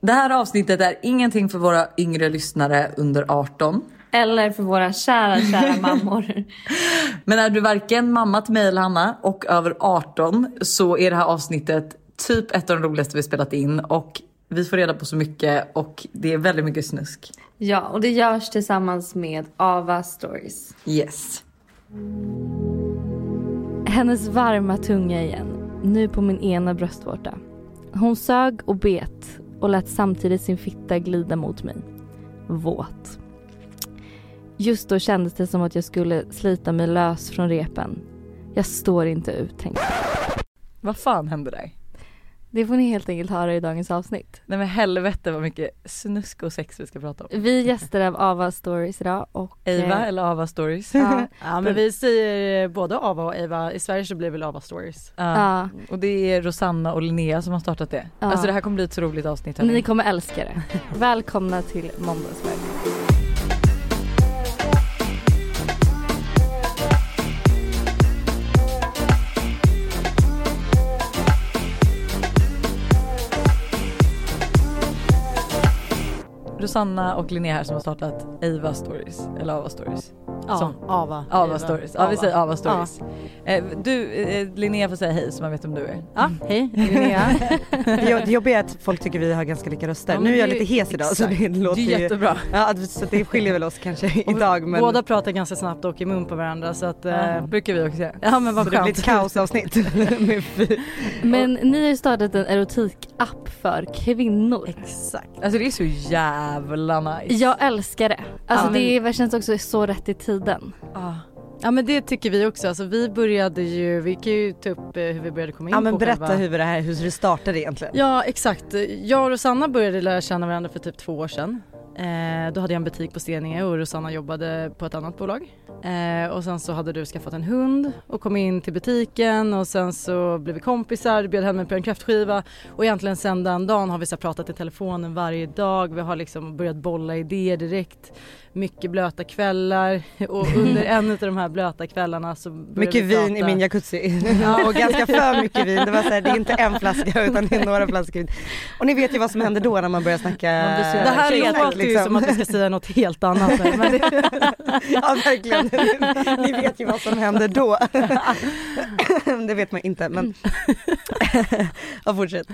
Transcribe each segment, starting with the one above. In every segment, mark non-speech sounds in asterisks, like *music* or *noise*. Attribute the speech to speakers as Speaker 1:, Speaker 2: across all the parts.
Speaker 1: Det här avsnittet är ingenting för våra yngre lyssnare under 18.
Speaker 2: Eller för våra kära, kära *laughs* mammor.
Speaker 1: Men är du varken mamma till mig eller Hanna och över 18 så är det här avsnittet typ ett av de roligaste vi spelat in och vi får reda på så mycket och det är väldigt mycket snusk.
Speaker 2: Ja, och det görs tillsammans med Ava Stories.
Speaker 1: Yes.
Speaker 3: Hennes varma tunga igen, nu på min ena bröstvårta. Hon sög och bet och lät samtidigt sin fitta glida mot mig. Våt. Just då kändes det som att jag skulle slita mig lös från repen. Jag står inte ut tänkte jag.
Speaker 1: Vad fan hände där?
Speaker 3: Det får ni helt enkelt höra i dagens avsnitt.
Speaker 1: Nej men helvete vad mycket snusk och sex vi ska prata om.
Speaker 3: Vi gäster av Ava Stories idag och...
Speaker 1: Eva
Speaker 3: eh,
Speaker 1: eller Ava Stories?
Speaker 3: Ja, *laughs*
Speaker 4: Ja men vi säger både Ava och Eva, i Sverige så blir det väl Ava Stories.
Speaker 1: Ja.
Speaker 3: ja,
Speaker 1: Och det är Rosanna och Linnea som har startat det.
Speaker 3: Ja.
Speaker 1: Alltså det här kommer bli ett så roligt avsnitt. hörni.
Speaker 3: ni kommer älska det. Välkomna till Måndagsverk.
Speaker 1: Rosanna och Linnea här som har startat Ava Stories, eller Ava Stories.
Speaker 4: Ja,
Speaker 1: Som-
Speaker 4: Ava.
Speaker 1: Ava. Stories, ja vi säger Ava Stories. Eh, du, eh, Linnea får säga hej så man vet om du är.
Speaker 4: Ja, hej *laughs* Linnea.
Speaker 5: Det jo- det jobbiga är att folk tycker vi har ganska lika röster.
Speaker 4: Ja, men
Speaker 5: nu är jag
Speaker 4: det-
Speaker 5: lite hes idag så
Speaker 1: exakt.
Speaker 5: det
Speaker 1: Det
Speaker 5: låter
Speaker 1: är
Speaker 5: ju...
Speaker 1: jättebra.
Speaker 5: Ja, så det skiljer väl oss kanske *laughs* idag men...
Speaker 4: Båda pratar ganska snabbt och i mun på varandra så att... Eh,
Speaker 1: brukar vi också göra.
Speaker 4: Ja men
Speaker 5: så
Speaker 4: vad
Speaker 5: det blir ett kaosavsnitt. *laughs* Med fy-
Speaker 3: Men ni har ju startat en erotikapp för kvinnor.
Speaker 4: Exakt.
Speaker 1: Alltså det är så jävla nice.
Speaker 3: Jag älskar det. Alltså
Speaker 4: Ja,
Speaker 3: det är- känns också så rätt i tiden.
Speaker 1: Ah.
Speaker 4: Ja men det tycker vi också, alltså vi började ju, vi kan ju ta upp eh, hur vi började komma in
Speaker 5: ja men
Speaker 4: på
Speaker 5: berätta
Speaker 4: själva...
Speaker 5: hur det här, hur det startade egentligen.
Speaker 4: Ja exakt, jag och Rosanna började lära känna varandra för typ två år sedan. Eh, då hade jag en butik på Steninge och Rosanna jobbade på ett annat bolag. Eh, och sen så hade du skaffat en hund och kom in till butiken och sen så blev vi kompisar, bjöd hem mig på en kräftskiva och egentligen sen den dagen har vi så pratat i telefonen varje dag. Vi har liksom börjat bolla idéer direkt. Mycket blöta kvällar *laughs* och under en av de här blöta kvällarna så
Speaker 5: Mycket
Speaker 4: vi
Speaker 5: vin i min jacuzzi *laughs* och ganska för mycket vin. Det var så här, det är inte en flaska utan det är några flaskor vin. Och ni vet ju vad som händer då när man börjar snacka
Speaker 1: Man
Speaker 4: Det här låter ju
Speaker 5: liksom.
Speaker 4: som att vi ska säga något helt annat men det, *laughs*
Speaker 5: Ja verkligen, ni vet ju vad som händer då. Det vet man inte men. Ja fortsätt.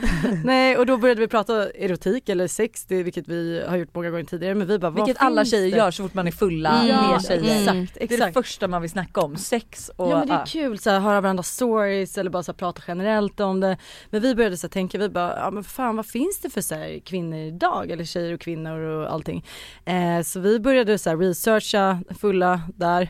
Speaker 4: Nej och då började vi prata erotik eller sex, det, vilket vi har gjort många gånger tidigare men vi bara
Speaker 1: Vilket alla tjejer
Speaker 4: det?
Speaker 1: gör så fort man är fulla
Speaker 4: Ja,
Speaker 1: med tjejer.
Speaker 3: Mm.
Speaker 4: exakt,
Speaker 1: Det är det
Speaker 4: exakt.
Speaker 1: första man vill snacka om, sex och...
Speaker 4: Ja men det är kul så här, höra varandras stories eller bara så här, prata generellt om det. Men vi började så här, tänka, vi bara, ja men fan vad finns det för så här, kvinnor idag? Eller tjejer och kvinnor och allting. Eh, så vi började så här, researcha fulla där.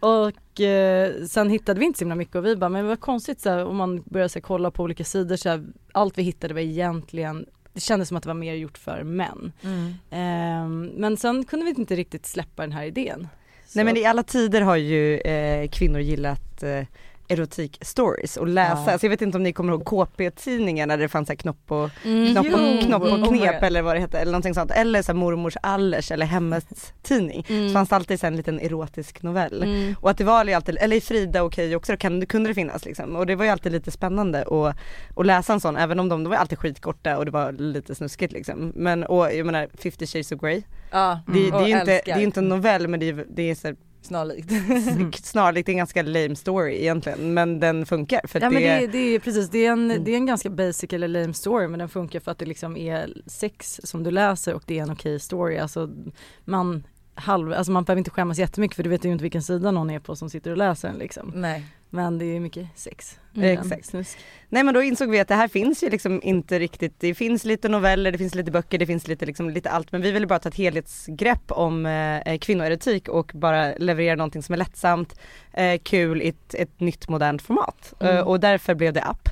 Speaker 4: *laughs* och eh, sen hittade vi inte så himla mycket och vi bara, men vad konstigt så här, om man börjar så här, kolla på olika sidor så här, allt vi hittade var egentligen det kändes som att det var mer gjort för män.
Speaker 1: Mm.
Speaker 4: Ehm, men sen kunde vi inte riktigt släppa den här idén.
Speaker 5: Nej men
Speaker 4: Så-
Speaker 5: i alla tider har ju eh, kvinnor gillat eh, erotik stories och läsa.
Speaker 1: Ja.
Speaker 5: Alltså jag vet inte om ni kommer ihåg KP-tidningen när det fanns så här knopp och
Speaker 3: Mm.
Speaker 5: knopp och, knopp och knep
Speaker 1: God.
Speaker 5: eller vad det hette eller någonting sånt. Eller så här mormors Allers eller Hemmets tidning.
Speaker 3: Mm.
Speaker 5: Så fanns det alltid så en liten erotisk novell.
Speaker 3: Mm.
Speaker 5: Och att det var alltid, eller i Frida och Okej också kan, kunde det finnas liksom. Och det var ju alltid lite spännande att, att läsa en sån även om de, de var alltid skitkorta och det var lite snuskigt liksom. Men och jag menar 50 shades of Grey.
Speaker 1: Ja,
Speaker 5: Det, det, är ju inte, det är inte en novell men det är, det är så här,
Speaker 1: Snarlikt. *laughs*
Speaker 5: snarlikt, det är en ganska lame story egentligen men den funkar för
Speaker 4: Ja
Speaker 5: det,
Speaker 4: men det, det är precis, det är, en,
Speaker 5: Mm.
Speaker 4: det är en ganska basic eller lame story men den funkar för att det liksom är sex som du läser och det är en okej story. Alltså man halv, alltså man behöver inte skämmas jättemycket för du vet ju inte vilken sida någon är på som sitter och läser den liksom.
Speaker 1: Nej.
Speaker 4: Men det är mycket sex.
Speaker 5: Mm.
Speaker 4: Men
Speaker 5: Exakt.
Speaker 4: Snusk.
Speaker 5: Nej men då insåg vi att det här finns ju liksom inte riktigt, det finns lite noveller, det finns lite böcker, det finns lite liksom lite allt men vi ville bara ta ett helhetsgrepp om eh, kvinnoerotik och bara leverera någonting som är lättsamt, eh, kul i ett, ett nytt modernt format.
Speaker 4: Mm.
Speaker 5: Eh, och därför blev det app.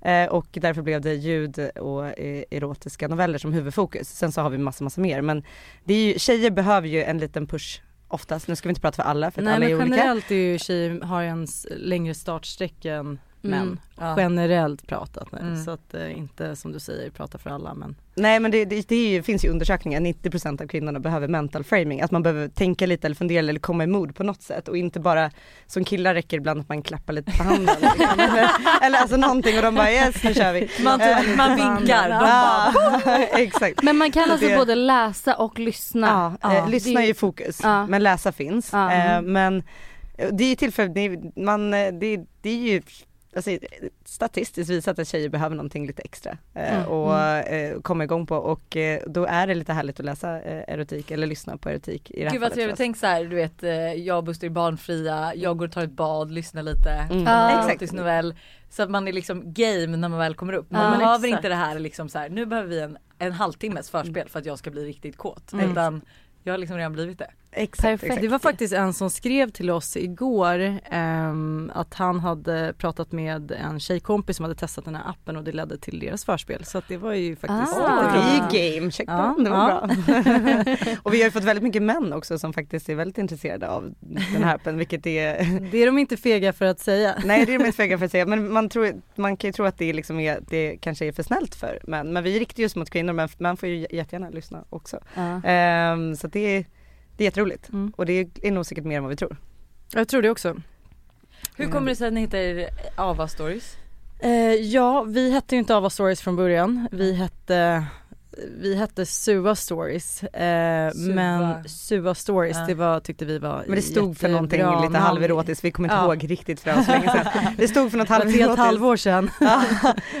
Speaker 5: Eh, och därför blev det ljud och eh, erotiska noveller som huvudfokus. Sen så har vi massa massa mer men det är ju, tjejer behöver ju en liten push oftast, nu ska vi inte prata för alla för
Speaker 4: Nej
Speaker 5: alla är
Speaker 4: men
Speaker 5: olika.
Speaker 4: generellt är ju tjejer har en längre startsträcka än men
Speaker 3: Mm.
Speaker 1: Ja.
Speaker 4: generellt pratat nu.
Speaker 1: Mm.
Speaker 4: Så att eh, inte som du säger prata för alla men
Speaker 5: Nej men det, det, det ju, finns ju undersökningar, 90% av kvinnorna behöver mental framing, att man behöver tänka lite eller fundera eller komma i mod på något sätt och inte bara som killar räcker ibland att man klappar lite på handen *laughs* liksom. eller, eller alltså någonting och de bara yes nu kör vi.
Speaker 1: Man, typ, man vinkar, de bara
Speaker 5: Ja, *laughs* exakt.
Speaker 3: Men man kan
Speaker 5: Så
Speaker 3: alltså
Speaker 5: det-
Speaker 3: både läsa och lyssna.
Speaker 5: Ja, eh,
Speaker 1: Ja.
Speaker 5: lyssna
Speaker 3: Det-
Speaker 5: är ju fokus
Speaker 3: Ja.
Speaker 5: men läsa finns.
Speaker 3: Ja.
Speaker 5: Eh, men eh, det är ju tillfälligt, man, eh, det, det är ju Alltså, statistiskt visat att tjejer behöver någonting lite extra eh,
Speaker 3: Mm.
Speaker 5: och eh, komma igång på och eh, då är det lite härligt att läsa eh, erotik eller lyssna på erotik i det här
Speaker 1: Gud vad trevligt, tänk så här, du vet eh, jag och Buster är barnfria, jag går och tar ett bad, lyssnar lite
Speaker 5: Mm.
Speaker 1: En
Speaker 5: Exakt.
Speaker 1: novell. Så att man är liksom game när man väl kommer upp. Man
Speaker 3: men
Speaker 1: behöver inte det här liksom så här, nu behöver vi en, en halvtimmes förspel för att jag ska bli riktigt kåt.
Speaker 4: Mm.
Speaker 1: Utan jag har liksom redan blivit det.
Speaker 5: Exakt,
Speaker 3: Perfekt.
Speaker 5: exakt.
Speaker 4: Det var faktiskt en som skrev till oss igår ehm, att han hade pratat med en tjejkompis som hade testat den här appen och det ledde till deras förspel. Så att det var ju faktiskt
Speaker 3: Ah.
Speaker 5: Det är ju game, check
Speaker 4: Ja,
Speaker 5: den, det var
Speaker 4: ja.
Speaker 5: bra. *laughs* och vi har ju fått väldigt mycket män också som faktiskt är väldigt intresserade av den här appen vilket är
Speaker 4: Det är de inte fega för att säga.
Speaker 5: Nej det är de inte fega för att säga men man, tror, man kan ju tro att det, liksom är, det kanske är för snällt för män men vi riktar just mot kvinnor men man får ju jättegärna lyssna också.
Speaker 3: Ja.
Speaker 5: Ehm, så att det är, det är jätteroligt
Speaker 4: Mm.
Speaker 5: och det är nog säkert mer än vad vi tror.
Speaker 4: Jag tror det också.
Speaker 1: Hur kommer det sig att ni heter Ava Stories?
Speaker 4: Eh, ja, vi hette ju inte Ava Stories från början. Vi hette vi hette Sua Stories eh,
Speaker 1: Sua.
Speaker 4: men Sua Stories
Speaker 1: Ja.
Speaker 4: det var, tyckte vi var
Speaker 5: Men det stod för någonting lite halverotiskt, vi kommer inte
Speaker 4: Ja.
Speaker 5: ihåg riktigt för så länge sedan. Det stod för något
Speaker 4: var ett helt
Speaker 5: halverotiskt.
Speaker 4: halvår sedan. *laughs*
Speaker 5: Ja,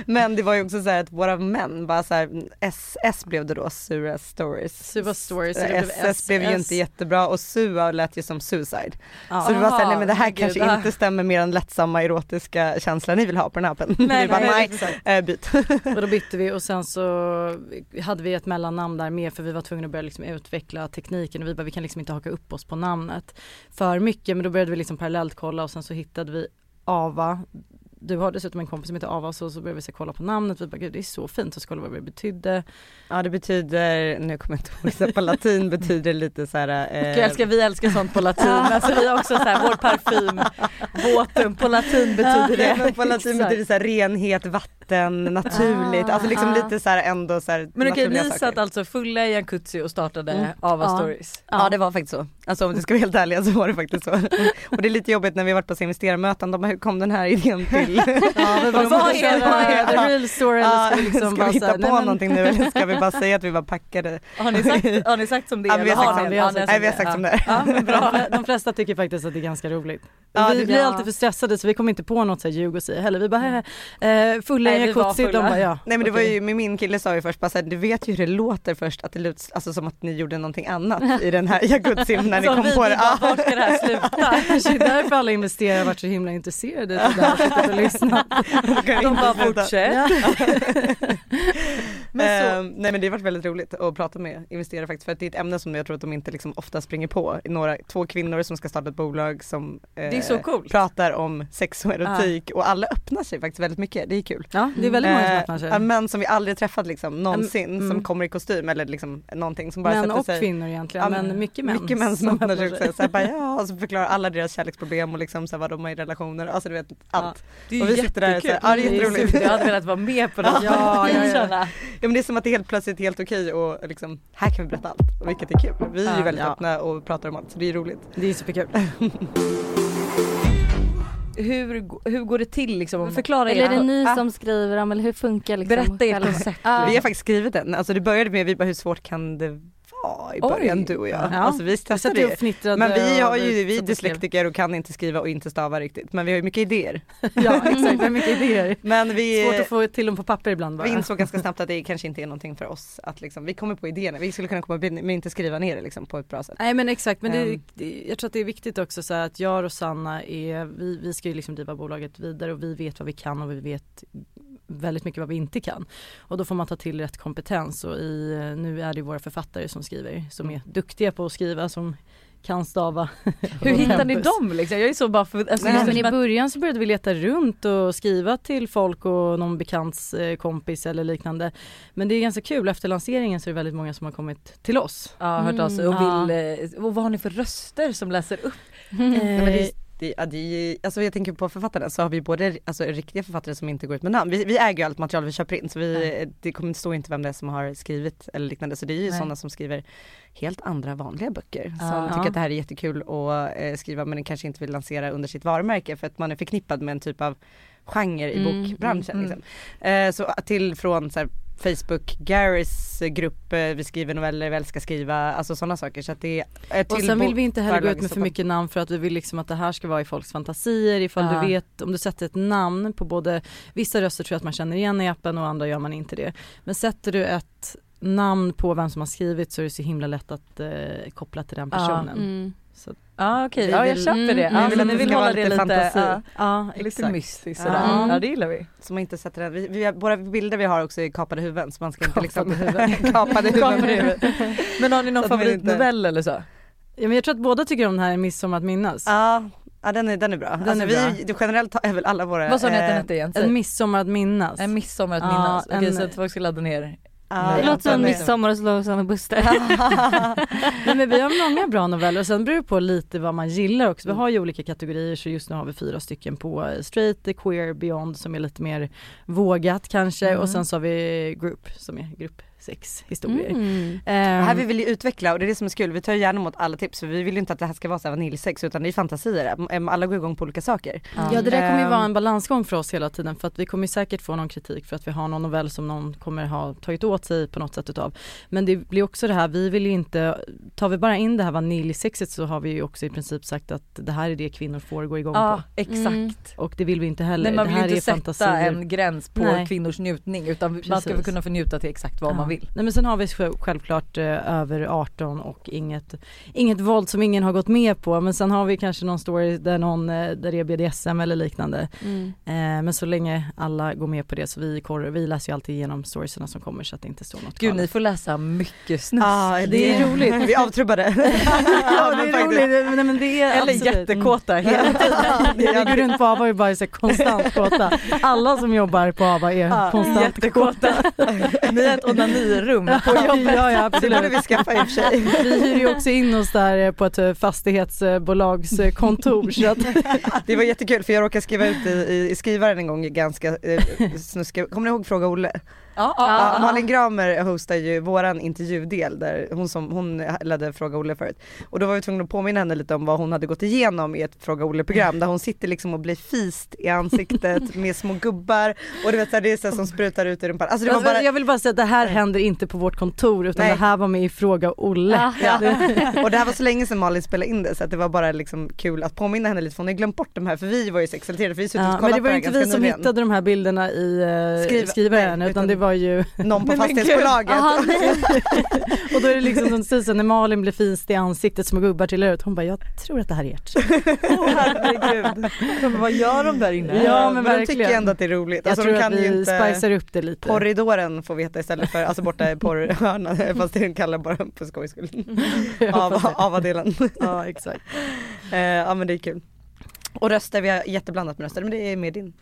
Speaker 5: men det var ju också så här att våra män bara så här, S, S blev det då, Sura Stories.
Speaker 4: Sua Stories, så blev
Speaker 5: SS blev ju
Speaker 4: SS.
Speaker 5: inte jättebra och Sua lät ju som suicide.
Speaker 4: Ja.
Speaker 5: Så det var såhär, nej men det här
Speaker 1: men
Speaker 5: kanske
Speaker 1: gud, ah.
Speaker 5: inte stämmer mer än lättsamma erotiska känslan ni vill ha på den här appen.
Speaker 1: Nej,
Speaker 5: vi bara,
Speaker 1: nej,
Speaker 5: nej,
Speaker 1: exakt.
Speaker 5: äh, byt.
Speaker 4: Och då bytte vi och sen så hade vi ett mellannamn där med för vi var tvungna att börja liksom utveckla tekniken och vi bara vi kan liksom inte haka upp oss på namnet för mycket men då började vi liksom parallellt kolla och sen så hittade vi Ava du har dessutom en kompis som heter Ava så, så började vi så kolla på namnet, vi bara gud det är så fint så kollade vi vad det betydde.
Speaker 5: Ja det betyder, nu kommer jag inte ihåg, på latin betyder lite så här. Eh,
Speaker 1: Jag älskar, vi älskar sånt på latin. *laughs* Alltså vi har också så här, vår parfym, båten på latin betyder
Speaker 5: Ja,
Speaker 1: det.
Speaker 5: men på latin betyder det så här, renhet, vatten, naturligt,
Speaker 3: Ah,
Speaker 5: alltså liksom
Speaker 3: ah.
Speaker 5: lite så här ändå så här
Speaker 1: Men okej ni
Speaker 5: saker.
Speaker 1: satt alltså fulla i jacuzzi och startade
Speaker 4: Mm.
Speaker 1: Ava
Speaker 4: Ja.
Speaker 1: Stories.
Speaker 5: Ja det var faktiskt så. Alltså om du ska vara helt ärlig så var det faktiskt så. *laughs* Och det är lite jobbigt när vi har varit på investerarmöten, de bara hur kom den här idén till?
Speaker 4: Ja,
Speaker 1: bara, *laughs* vad är det?
Speaker 4: The real story eller
Speaker 5: Ja,
Speaker 4: ska vi liksom
Speaker 5: ska vi hitta på
Speaker 4: nej, men-
Speaker 5: någonting nu eller *laughs* ska vi bara säga att vi var packade?
Speaker 1: Har ni sagt, har ni sagt som det
Speaker 5: Ja,
Speaker 1: är?
Speaker 5: vi har
Speaker 1: eller
Speaker 5: sagt som
Speaker 1: ja, ni
Speaker 5: Nej vi har sagt som det är.
Speaker 1: Ja, men bra.
Speaker 4: De, flesta tycker faktiskt att det är ganska roligt.
Speaker 5: Ja,
Speaker 4: vi blir
Speaker 3: ja.
Speaker 4: alltid för stressade så vi kommer inte på något så här ljug och säga heller. Vi bara eh, fulla i jacuzzi. De bara ja.
Speaker 5: Nej men det var ju, med min kille sa ju först bara såhär, du vet ju hur det låter först att det låter alltså som att ni gjorde någonting annat i den här *laughs* jacuzzin när ni kom
Speaker 1: vi,
Speaker 5: på
Speaker 1: vi
Speaker 5: det.
Speaker 1: bara,
Speaker 5: Ja.
Speaker 1: vart ska det här *laughs* sluta?
Speaker 4: Kanske är därför alla investerare har varit så himla intresserade av det där och lyssnat. *laughs*
Speaker 1: De bara fortsätt. Men så,
Speaker 5: Ehm, nej men det har varit väldigt roligt att prata med investerare faktiskt för att det är ett ämne som jag tror att de inte liksom ofta springer på. Några, två kvinnor som ska starta ett bolag som eh,
Speaker 1: det är så coolt.
Speaker 5: pratar om sex och erotik och alla öppnar sig faktiskt väldigt mycket, det är kul.
Speaker 4: ja, det är väldigt många som öppnar sig.
Speaker 5: ja, män som vi aldrig träffat liksom någonsin
Speaker 4: Mm.
Speaker 5: som kommer i kostym eller liksom någonting som bara
Speaker 4: Män
Speaker 5: sätter
Speaker 4: och
Speaker 5: sig
Speaker 4: kvinnor egentligen,
Speaker 5: Ja,
Speaker 4: men mycket män.
Speaker 5: Mycket män som öppnar sig också, så här, bara, *laughs* ja, och så förklarar alla deras kärleksproblem och liksom så här, vad de har i relationer, alltså du vet allt.
Speaker 1: Det är
Speaker 5: och vi sitter där och så här,
Speaker 1: jättekul.
Speaker 5: ja, det är jätteroligt.
Speaker 1: Jag hade velat vara med på det. *laughs*
Speaker 4: Ja, ja, ja.
Speaker 1: Känna.
Speaker 5: Ja men det är som att det är helt plötsligt helt okej och liksom, här kan vi berätta allt, och vilket är kul. Vi är ju
Speaker 1: Ja,
Speaker 5: väldigt
Speaker 4: ja.
Speaker 5: öppna och pratar om allt så det är roligt.
Speaker 4: Det är superkul. *laughs*
Speaker 1: Hur, hur går det till liksom? Förklara
Speaker 3: Eller är det ni
Speaker 5: Ah.
Speaker 3: som skriver dem eller hur funkar liksom
Speaker 1: Berätta ert koncept.
Speaker 3: Ja.
Speaker 5: Vi har faktiskt skrivit den, alltså det började med, vi bara hur svårt kan det vara i början
Speaker 1: Oj.
Speaker 5: du och jag?
Speaker 4: Ja.
Speaker 5: Alltså vi testade
Speaker 4: ju
Speaker 5: det. Men vi har ju, vi är dyslektiker och kan inte skriva och inte stava riktigt men vi har ju mycket idéer.
Speaker 4: Ja *laughs* exakt, vi har mycket idéer.
Speaker 5: Men vi,
Speaker 4: Svårt att få till dem på papper ibland bara.
Speaker 5: vi insåg ganska snabbt att det kanske inte är någonting för oss att liksom, vi kommer på idéerna, vi skulle kunna komma på men inte skriva ner det liksom på ett bra sätt.
Speaker 4: Nej men exakt, men det,
Speaker 5: Ehm.
Speaker 4: det, jag tror att det är viktigt också så att jag och Sanna är, vi, vi ska ju liksom driva bolaget vidare och vi vet vad vi kan och vi vet väldigt mycket vad vi inte kan. Och då får man ta till rätt kompetens och i, nu är det våra författare som skriver, som är duktiga på att skriva, som kan stava.
Speaker 1: Hur *laughs* hittar ni dem liksom? Jag är så bara för, alltså,
Speaker 4: Nej, men i början så började vi leta runt och skriva till folk och någon bekants eh, kompis eller liknande. Men det är ganska kul, efter lanseringen så är det väldigt många som har kommit till oss.
Speaker 1: Ja, hört av sig och
Speaker 4: Mm.
Speaker 1: vill, eh, och vad har ni för röster som läser upp? *laughs*
Speaker 5: Nej, men det, ja, det, alltså jag tänker på författarna så har vi både alltså, riktiga författare som inte går ut med namn. Vi, vi äger ju allt material vi köper in så vi, det kommer stå inte vem det är som har skrivit eller liknande. Så det är ju
Speaker 1: Nej.
Speaker 5: sådana som skriver helt andra vanliga böcker som
Speaker 1: Ja.
Speaker 5: tycker att det här är jättekul att eh, skriva men kanske inte vill lansera under sitt varumärke för att man är förknippad med en typ av genre i
Speaker 2: Mm,
Speaker 5: bokbranschen.
Speaker 1: mm,
Speaker 5: Liksom. Eh, så till från så här, Facebook, Garys grupp, vi skriver noveller, vi älskar skriva, alltså sådana saker. Så att det är
Speaker 4: Och sen vill vi inte heller gå ut med för mycket namn för att vi vill liksom att det här ska vara i folks fantasier ifall
Speaker 1: Ja.
Speaker 4: du vet, om du sätter ett namn på både, vissa röster tror jag att man känner igen i appen och andra gör man inte det. Men sätter du ett namn på vem som har skrivit så är det så himla lätt att eh, koppla till den
Speaker 1: Ja.
Speaker 4: personen.
Speaker 2: Mm.
Speaker 4: Så,
Speaker 1: Ja okej,
Speaker 5: Vi
Speaker 1: ja jag
Speaker 5: vill-
Speaker 1: köper det.
Speaker 2: mm,
Speaker 1: Ja,
Speaker 2: vi vill
Speaker 5: att det
Speaker 1: vill
Speaker 5: ska
Speaker 1: hålla
Speaker 5: vara
Speaker 1: det
Speaker 5: lite
Speaker 1: lite,
Speaker 5: fantasi.
Speaker 1: ja,
Speaker 4: ja
Speaker 1: lite mystiskt sådär.
Speaker 5: Ja.
Speaker 1: Ja det gillar vi.
Speaker 5: Man inte sätter den, vi, vi, har- våra bilder vi har också är kapade huvuden så man ska inte liksom *laughs*
Speaker 1: Kapade huvuden.
Speaker 5: kapade huvuden.
Speaker 1: Kapade. Men har ni någon
Speaker 5: man inte-
Speaker 1: favoritnovell eller så?
Speaker 4: Ja, men jag tror att båda tycker om den här Midsommar att minnas.
Speaker 5: Ja, ja den, är, den är bra.
Speaker 4: Den
Speaker 5: alltså,
Speaker 4: är
Speaker 5: vi,
Speaker 4: bra.
Speaker 5: generellt är väl alla våra
Speaker 1: Vad sa ni att den
Speaker 5: eh,
Speaker 1: hette igen?
Speaker 4: En midsommar att minnas.
Speaker 1: En midsommar att
Speaker 4: Ja,
Speaker 1: minnas. Okej
Speaker 4: en-
Speaker 1: så att folk ska ladda ner.
Speaker 2: Det låter som midsommar och Slowsan och Buster. *laughs*
Speaker 4: Nej, men vi har många bra noveller och sen beror det på lite vad man gillar också. Vi har ju olika kategorier så just nu har vi fyra stycken på eh, straight, queer, beyond som är lite mer vågat kanske
Speaker 1: Mm.
Speaker 4: och sen så har vi group som är grupp sex historier.
Speaker 2: Mm.
Speaker 5: Det
Speaker 4: Ehm,
Speaker 5: här vi vill ju utveckla och det är det som är kul, vi tar gärna emot alla tips för vi vill ju inte att det här ska vara så här vaniljsex utan det är fantasier, alla går igång på olika saker.
Speaker 4: Ja det där kommer ju
Speaker 5: Ehm.
Speaker 4: vara en balansgång för oss hela tiden för att vi kommer säkert få någon kritik för att vi har någon novell som någon kommer ha tagit åt sig på något sätt utav. Men det blir också det här, vi vill ju inte, tar vi bara in det här vaniljsexet så har vi ju också i princip sagt att det här är det kvinnor får gå igång
Speaker 1: Ja
Speaker 4: på.
Speaker 1: exakt.
Speaker 2: Mm.
Speaker 4: Och det vill vi inte heller.
Speaker 1: Nej man
Speaker 4: det
Speaker 1: vill
Speaker 4: här
Speaker 1: inte
Speaker 4: är
Speaker 1: sätta
Speaker 4: fantasier.
Speaker 1: en gräns på
Speaker 4: Nej.
Speaker 1: kvinnors njutning utan man ska väl
Speaker 4: Precis.
Speaker 1: kunna få njuta till exakt vad
Speaker 4: Ja.
Speaker 1: man vill.
Speaker 4: Nej men sen har vi själv- självklart eh, över 18 och inget, inget våld som ingen har gått med på men sen har vi kanske någon story där någon, eh, där det är BDSM eller liknande.
Speaker 2: Mm.
Speaker 4: Eh, men så länge alla går med på det så vi, korre, vi läser ju alltid igenom storiesarna som kommer så att det inte står något
Speaker 1: Gud ni får läsa mycket snus.
Speaker 5: Ja,
Speaker 4: det är roligt.
Speaker 5: Vi avtrubbade. *laughs*
Speaker 4: Ja, det
Speaker 5: men
Speaker 4: är roligt, nej, men det är
Speaker 1: Eller
Speaker 4: absolut.
Speaker 1: jättekåta hela tiden. *laughs*
Speaker 4: Vi går runt på ABA och är bara så här konstant kåta. Alla som jobbar på ABA är
Speaker 1: Ja,
Speaker 4: konstant
Speaker 1: jättekåta. *laughs* Ni har ett onanirum på jobbet.
Speaker 4: Ja, ja
Speaker 5: Det borde vi skaffa i och för sig.
Speaker 4: Vi hyr ju också in oss där eh, på ett eh, fastighetsbolagskontor så att *laughs*
Speaker 5: Det var jättekul för jag råkade skriva ut i, i, i skrivaren en gång ganska eh, snuskiga, kommer ni ihåg Fråga Olle?
Speaker 1: Ja,
Speaker 5: Ja. Malin Gramer hostar ju våran intervjudel där hon som, hon ledde Fråga Olle förut. Och då var vi tvungna att påminna henne lite om vad hon hade gått igenom i ett Fråga Olle program där hon sitter liksom och blir fist i ansiktet *laughs* med små gubbar och du vet det är så som sprutar ut i rumpan. Alltså det var bara,
Speaker 4: Jag vill bara säga att det här händer inte på vårt kontor utan
Speaker 5: Nej.
Speaker 4: det här var med i Fråga Olle.
Speaker 2: Ja.
Speaker 5: Ja. Och det här var så länge sedan Malin spelade in det så att det var bara liksom kul att påminna henne lite för hon har glömt bort de här för vi var ju så exalterade för vi suttit och
Speaker 4: Ja,
Speaker 5: kollat
Speaker 4: men det var ju inte vi som
Speaker 5: nyligen.
Speaker 4: hittade de här bilderna i uh,
Speaker 5: Skriva-
Speaker 4: skrivaren utan
Speaker 5: utan-
Speaker 4: det var ju
Speaker 5: Någon på *laughs*
Speaker 1: men
Speaker 5: fastighetsbolaget. *laughs*
Speaker 4: Och då är det liksom som Susan när Malin blir finst i ansiktet små gubbar till ut. Hon bara jag tror att det här är ert. *laughs*
Speaker 1: Åh herregud. Men vad gör de där inne?
Speaker 4: Ja, men
Speaker 5: de tycker
Speaker 4: verkligen.
Speaker 5: ändå att det är roligt.
Speaker 4: Jag
Speaker 5: Alltså,
Speaker 4: tror
Speaker 5: de
Speaker 4: att
Speaker 5: kan ju
Speaker 4: vi
Speaker 5: inte
Speaker 4: spicar upp det lite.
Speaker 5: Porridoren får veta istället för, alltså borta i porrhörnan fast det kallar jag bara på skojs skull.
Speaker 4: Jag
Speaker 5: Av, avadelen.
Speaker 4: Ja exakt.
Speaker 5: Eh, ja men det är kul. Och röster, vi har jätteblandat med röster men det är med din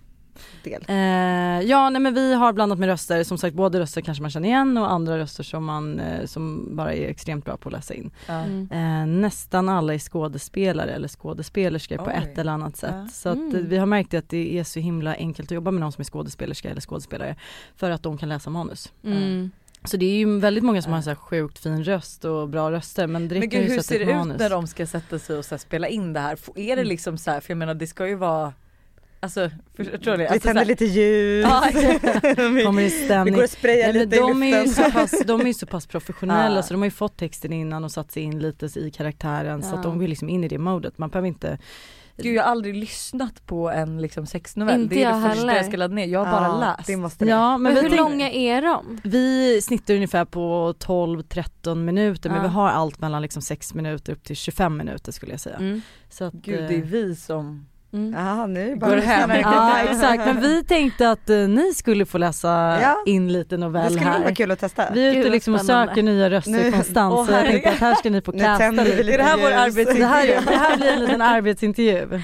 Speaker 5: del.
Speaker 4: Eh, ja nej men vi har blandat med röster, som sagt både röster kanske man känner igen och andra röster som man eh, som bara är extremt bra på att läsa in.
Speaker 2: Mm.
Speaker 4: Eh, nästan alla är skådespelare eller skådespelerskor på ett eller annat sätt.
Speaker 1: Ja.
Speaker 4: Så att, eh,
Speaker 2: Mm.
Speaker 4: vi har märkt att det är så himla enkelt att jobba med någon som är skådespelerska eller skådespelare för att de kan läsa manus.
Speaker 2: Mm.
Speaker 4: Så det är ju väldigt många som har så här sjukt fin röst och bra röster men det
Speaker 1: Men
Speaker 4: räcker
Speaker 1: gud hur ser det ut
Speaker 4: manus.
Speaker 1: när de ska sätta sig och spela in det här? Är det liksom så här, för jag menar det ska ju vara Alltså förstår ni?
Speaker 5: Vi
Speaker 1: Alltså,
Speaker 5: tänder
Speaker 1: så här-
Speaker 5: lite ljus. Vi, *laughs*
Speaker 4: Kommer i
Speaker 5: vi
Speaker 4: stämning.
Speaker 5: går och sprayar
Speaker 4: Nej,
Speaker 5: lite
Speaker 4: de, är ju så pass, de är ju så pass professionella
Speaker 1: Ja.
Speaker 4: så de har ju fått texten innan och satt sig in lite i karaktären så
Speaker 2: Ja.
Speaker 4: att de vill liksom in i det modet. Man behöver inte
Speaker 1: Gud jag har aldrig lyssnat på en liksom sexnovell.
Speaker 2: Inte
Speaker 1: det är
Speaker 2: jag
Speaker 1: det första
Speaker 2: heller.
Speaker 1: jag ska ladda ner. Jag har bara läst.
Speaker 5: Det måste det.
Speaker 4: Ja men,
Speaker 2: Men
Speaker 4: vi,
Speaker 2: hur långa är de?
Speaker 4: vi snittar ungefär på 12-13 minuter men vi har allt mellan liksom 6 minuter upp till 25 minuter skulle jag säga.
Speaker 2: Mm.
Speaker 4: Så att,
Speaker 1: Gud
Speaker 4: eh,
Speaker 1: det är vi som
Speaker 2: Mm.
Speaker 5: Jaha nu det
Speaker 1: Går hem.
Speaker 5: det
Speaker 4: Ja *laughs* exakt men vi tänkte att eh, ni skulle få läsa
Speaker 5: Ja.
Speaker 4: in lite
Speaker 5: Det
Speaker 4: novell
Speaker 5: skulle nog vara
Speaker 4: här.
Speaker 5: kul att testa.
Speaker 4: Vi är ute liksom och söker nya röster
Speaker 5: Nu-
Speaker 4: konstant
Speaker 1: Åh,
Speaker 4: så jag tänkte att här ska ni få *laughs* lite
Speaker 1: Är det här vår arbetsintervju?
Speaker 4: Det här, det här blir en liten arbetsintervju.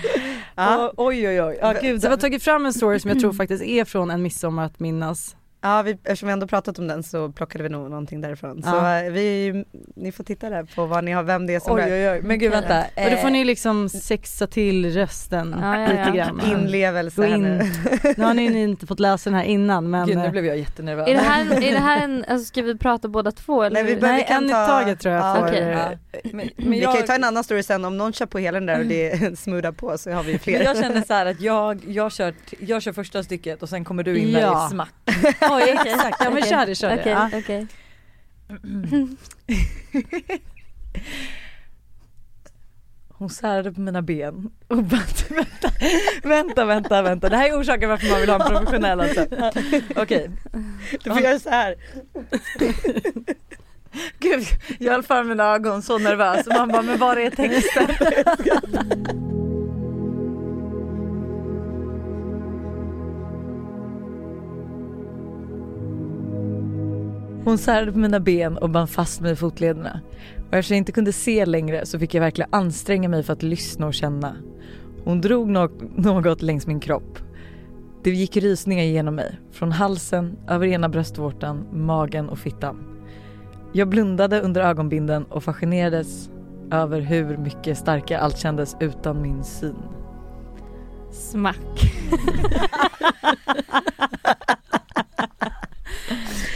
Speaker 5: Ja.
Speaker 1: Oj oj oj. Ja, gud.
Speaker 4: Så vi har tagit fram en story som jag tror faktiskt är från En midsommar att minnas.
Speaker 5: Ja, vi, eftersom vi ändå pratat om den så plockade vi nog någonting därifrån. Så
Speaker 4: Ja.
Speaker 5: eh, vi, ni får titta där på vad ni har, vem det är som
Speaker 1: Oj
Speaker 5: är.
Speaker 1: oj oj, men gud vänta.
Speaker 4: Och då får
Speaker 1: Eh,
Speaker 4: ni liksom sexa till rösten
Speaker 3: Ja, ja,
Speaker 4: lite grann. *laughs*
Speaker 5: Inlevelse
Speaker 4: Gå in.
Speaker 5: nu.
Speaker 4: Nu har ni inte fått läsa den här innan men
Speaker 1: Gud nu
Speaker 4: eh,
Speaker 1: blev jag jättenervös.
Speaker 3: Är det här, är det här en, alltså ska vi prata båda två eller?
Speaker 5: Nej, vi bör-
Speaker 4: nej,
Speaker 5: kan
Speaker 4: en i
Speaker 5: ta-
Speaker 4: taget tror jag.
Speaker 5: Ja,
Speaker 4: för, eh,
Speaker 1: Ja. Men, men
Speaker 5: vi kan ju ta en annan story sen om någon kör på hela den där och det smoothar på så har vi fler.
Speaker 1: men jag känner så här att jag, jag, kör, jag kör första stycket och sen kommer du in där
Speaker 4: Ja.
Speaker 1: i smack. *laughs*
Speaker 4: Oj exakt, ja men
Speaker 3: Okej.
Speaker 4: kör det, kör det. Ja.
Speaker 3: okej. *laughs*
Speaker 1: Hon särade på mina ben och bara, vänta, vänta, vänta, vänta. Det här är orsaken varför man vill ha en professionell alltså. Okej,
Speaker 5: Du får göra så här.
Speaker 1: gud jag höll för mina ögon så nervös man bara, men var är texten? *laughs* Hon särade på mina ben och band fast mig i fotlederna. Och eftersom jag inte kunde se längre så fick jag verkligen anstränga mig för att lyssna och känna. Hon drog nå- något längs min kropp. Det gick rysningar genom mig. Från halsen, över ena bröstvårtan, magen och fittan. Jag blundade under ögonbinden och fascinerades över hur mycket starkare allt kändes utan min syn.
Speaker 3: Smack. *laughs* *laughs*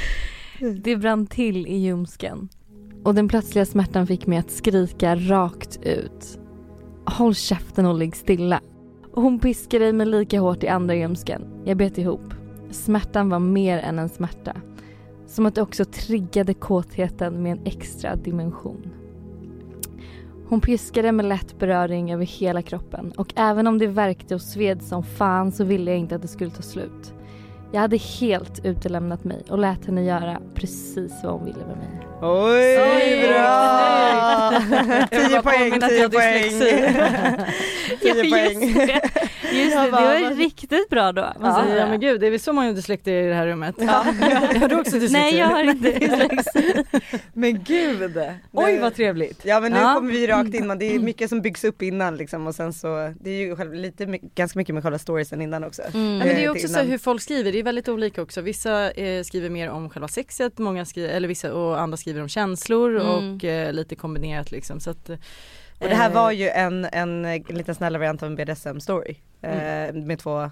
Speaker 3: *laughs* Det brann till i ljumsken och den plötsliga smärtan fick mig att skrika rakt ut. Håll käften och ligg stilla. Hon piskade mig lika hårt i andra ljumsken. Jag bet ihop. Smärtan var mer än en smärta. Som att det också triggade kåtheten med en extra dimension. Hon piskade med lätt beröring över hela kroppen och även om det värkte och sved som fan så ville jag inte att det skulle ta slut. Jag hade helt utelämnat mig och lät henne göra precis vad hon ville med mig.
Speaker 5: Oj,
Speaker 1: Oj,
Speaker 5: bra!
Speaker 1: Jag vill
Speaker 5: 10
Speaker 1: bara
Speaker 5: poäng,
Speaker 1: påminna att
Speaker 5: 10
Speaker 1: jag har
Speaker 5: poäng.
Speaker 1: dyslexi. *laughs*
Speaker 5: 10 *laughs* poäng.
Speaker 3: Just det, just det, det var riktigt bra då.
Speaker 4: Ja,
Speaker 3: säga.
Speaker 4: men gud det är väl så många dyslektiker i det här rummet. Ja. *laughs* Har du också dyslexi?
Speaker 3: Nej jag har inte dyslexi.
Speaker 1: Men gud! Oj vad trevligt.
Speaker 5: Ja men nu
Speaker 1: Ja.
Speaker 5: kommer vi rakt in, man. det är mycket som byggs upp innan liksom och sen så, det är ju själv, lite, ganska mycket med själva storiesen innan också.
Speaker 4: Ja, men det är
Speaker 5: Eh,
Speaker 4: också
Speaker 5: till
Speaker 4: så
Speaker 5: innan.
Speaker 4: hur folk skriver, det är väldigt olika också. Vissa eh, skriver mer om själva sexet, många skriver, eller vissa och andra skriver om känslor
Speaker 3: Mm.
Speaker 4: och eh, lite kombinerat liksom. Så att, eh,
Speaker 5: Och det här var ju en, en, eh, lite snällare variant av en BDSM story. Eh,
Speaker 1: Mm.
Speaker 5: med två,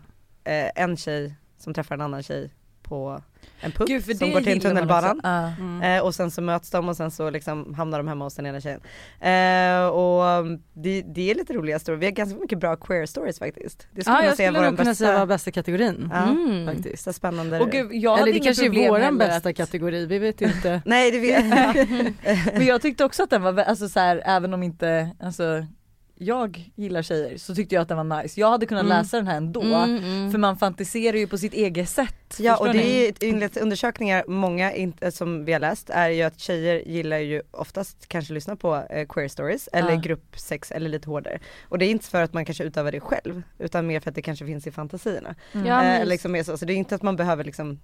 Speaker 5: eh, en tjej som träffar en annan tjej på en pub
Speaker 1: Gud
Speaker 5: som går till tunnelbanan.
Speaker 1: Ja.
Speaker 4: mm.
Speaker 5: Eh, och sen så möts de och sen så liksom hamnar de hemma hos den ena tjejen. Eh, och det, det är lite roliga stories, vi har ganska mycket bra queer stories faktiskt. Det skulle man
Speaker 4: jag skulle
Speaker 5: var
Speaker 4: nog
Speaker 5: den
Speaker 4: kunna säga var
Speaker 5: bästa.
Speaker 4: bästa kategorin.
Speaker 5: Ja,
Speaker 3: Mm.
Speaker 4: Faktiskt.
Speaker 5: så spännande.
Speaker 1: Och gud, jag
Speaker 4: Eller det kanske är våran bästa
Speaker 1: att-
Speaker 4: kategori, vi vet inte. *laughs*
Speaker 5: Nej det vet *laughs* *laughs*
Speaker 1: Men jag tyckte också att den var, alltså så här, även om inte, alltså jag gillar tjejer så tyckte jag att den var nice. Jag hade kunnat
Speaker 4: Mm.
Speaker 1: läsa den här ändå.
Speaker 3: Mm, mm.
Speaker 1: För man fantiserar ju på sitt eget sätt.
Speaker 5: Ja och
Speaker 1: ni?
Speaker 5: det är enligt undersökningar, många inte, som vi har läst, är ju att tjejer gillar ju oftast kanske lyssna på eh, queer stories eller
Speaker 1: Ja.
Speaker 5: gruppsex eller lite hårdare. Och det är inte för att man kanske utövar det själv utan mer för att det kanske finns i fantasierna.
Speaker 1: Mm.
Speaker 3: Ja,
Speaker 5: eh, liksom är så. så det är inte att man behöver liksom,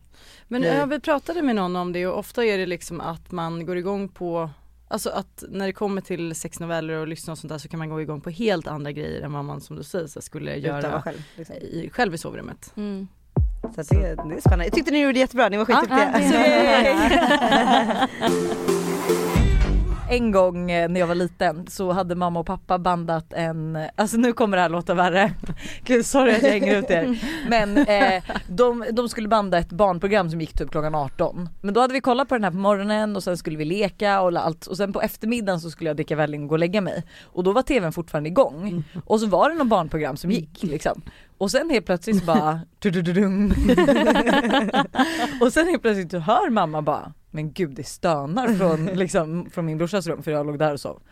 Speaker 4: Men
Speaker 5: Nej.
Speaker 4: jag vi pratade med någon om det och ofta är det liksom att man går igång på Alltså att när det kommer till sexnoveller och lyssna och sånt där så kan man gå igång på helt andra grejer än vad man som du säger så skulle
Speaker 5: utöva
Speaker 4: göra
Speaker 5: själv. Liksom.
Speaker 4: i, själv i sovrummet.
Speaker 3: Mm.
Speaker 5: Så det, det är spännande. Jag tyckte ni gjorde det jättebra, ni var skitduktiga.
Speaker 3: ja, *laughs*
Speaker 1: En gång eh, när jag var liten så hade mamma och pappa bandat en, alltså nu kommer det här låta värre. *laughs* Gud sorry att jag hänger ut er. Men eh, de, de skulle banda ett barnprogram som gick typ klockan 18. Men då hade vi kollat på den här på morgonen och sen skulle vi leka och allt och sen på eftermiddagen så skulle jag dricka välling och gå och lägga mig. Och då var tvn fortfarande igång. Och så var det någon barnprogram som gick liksom. Och sen helt plötsligt bara. *laughs* *laughs* Och sen helt plötsligt så hör mamma bara men gud det stönar från, *laughs* liksom, från min brorsas rum för jag låg där och sov.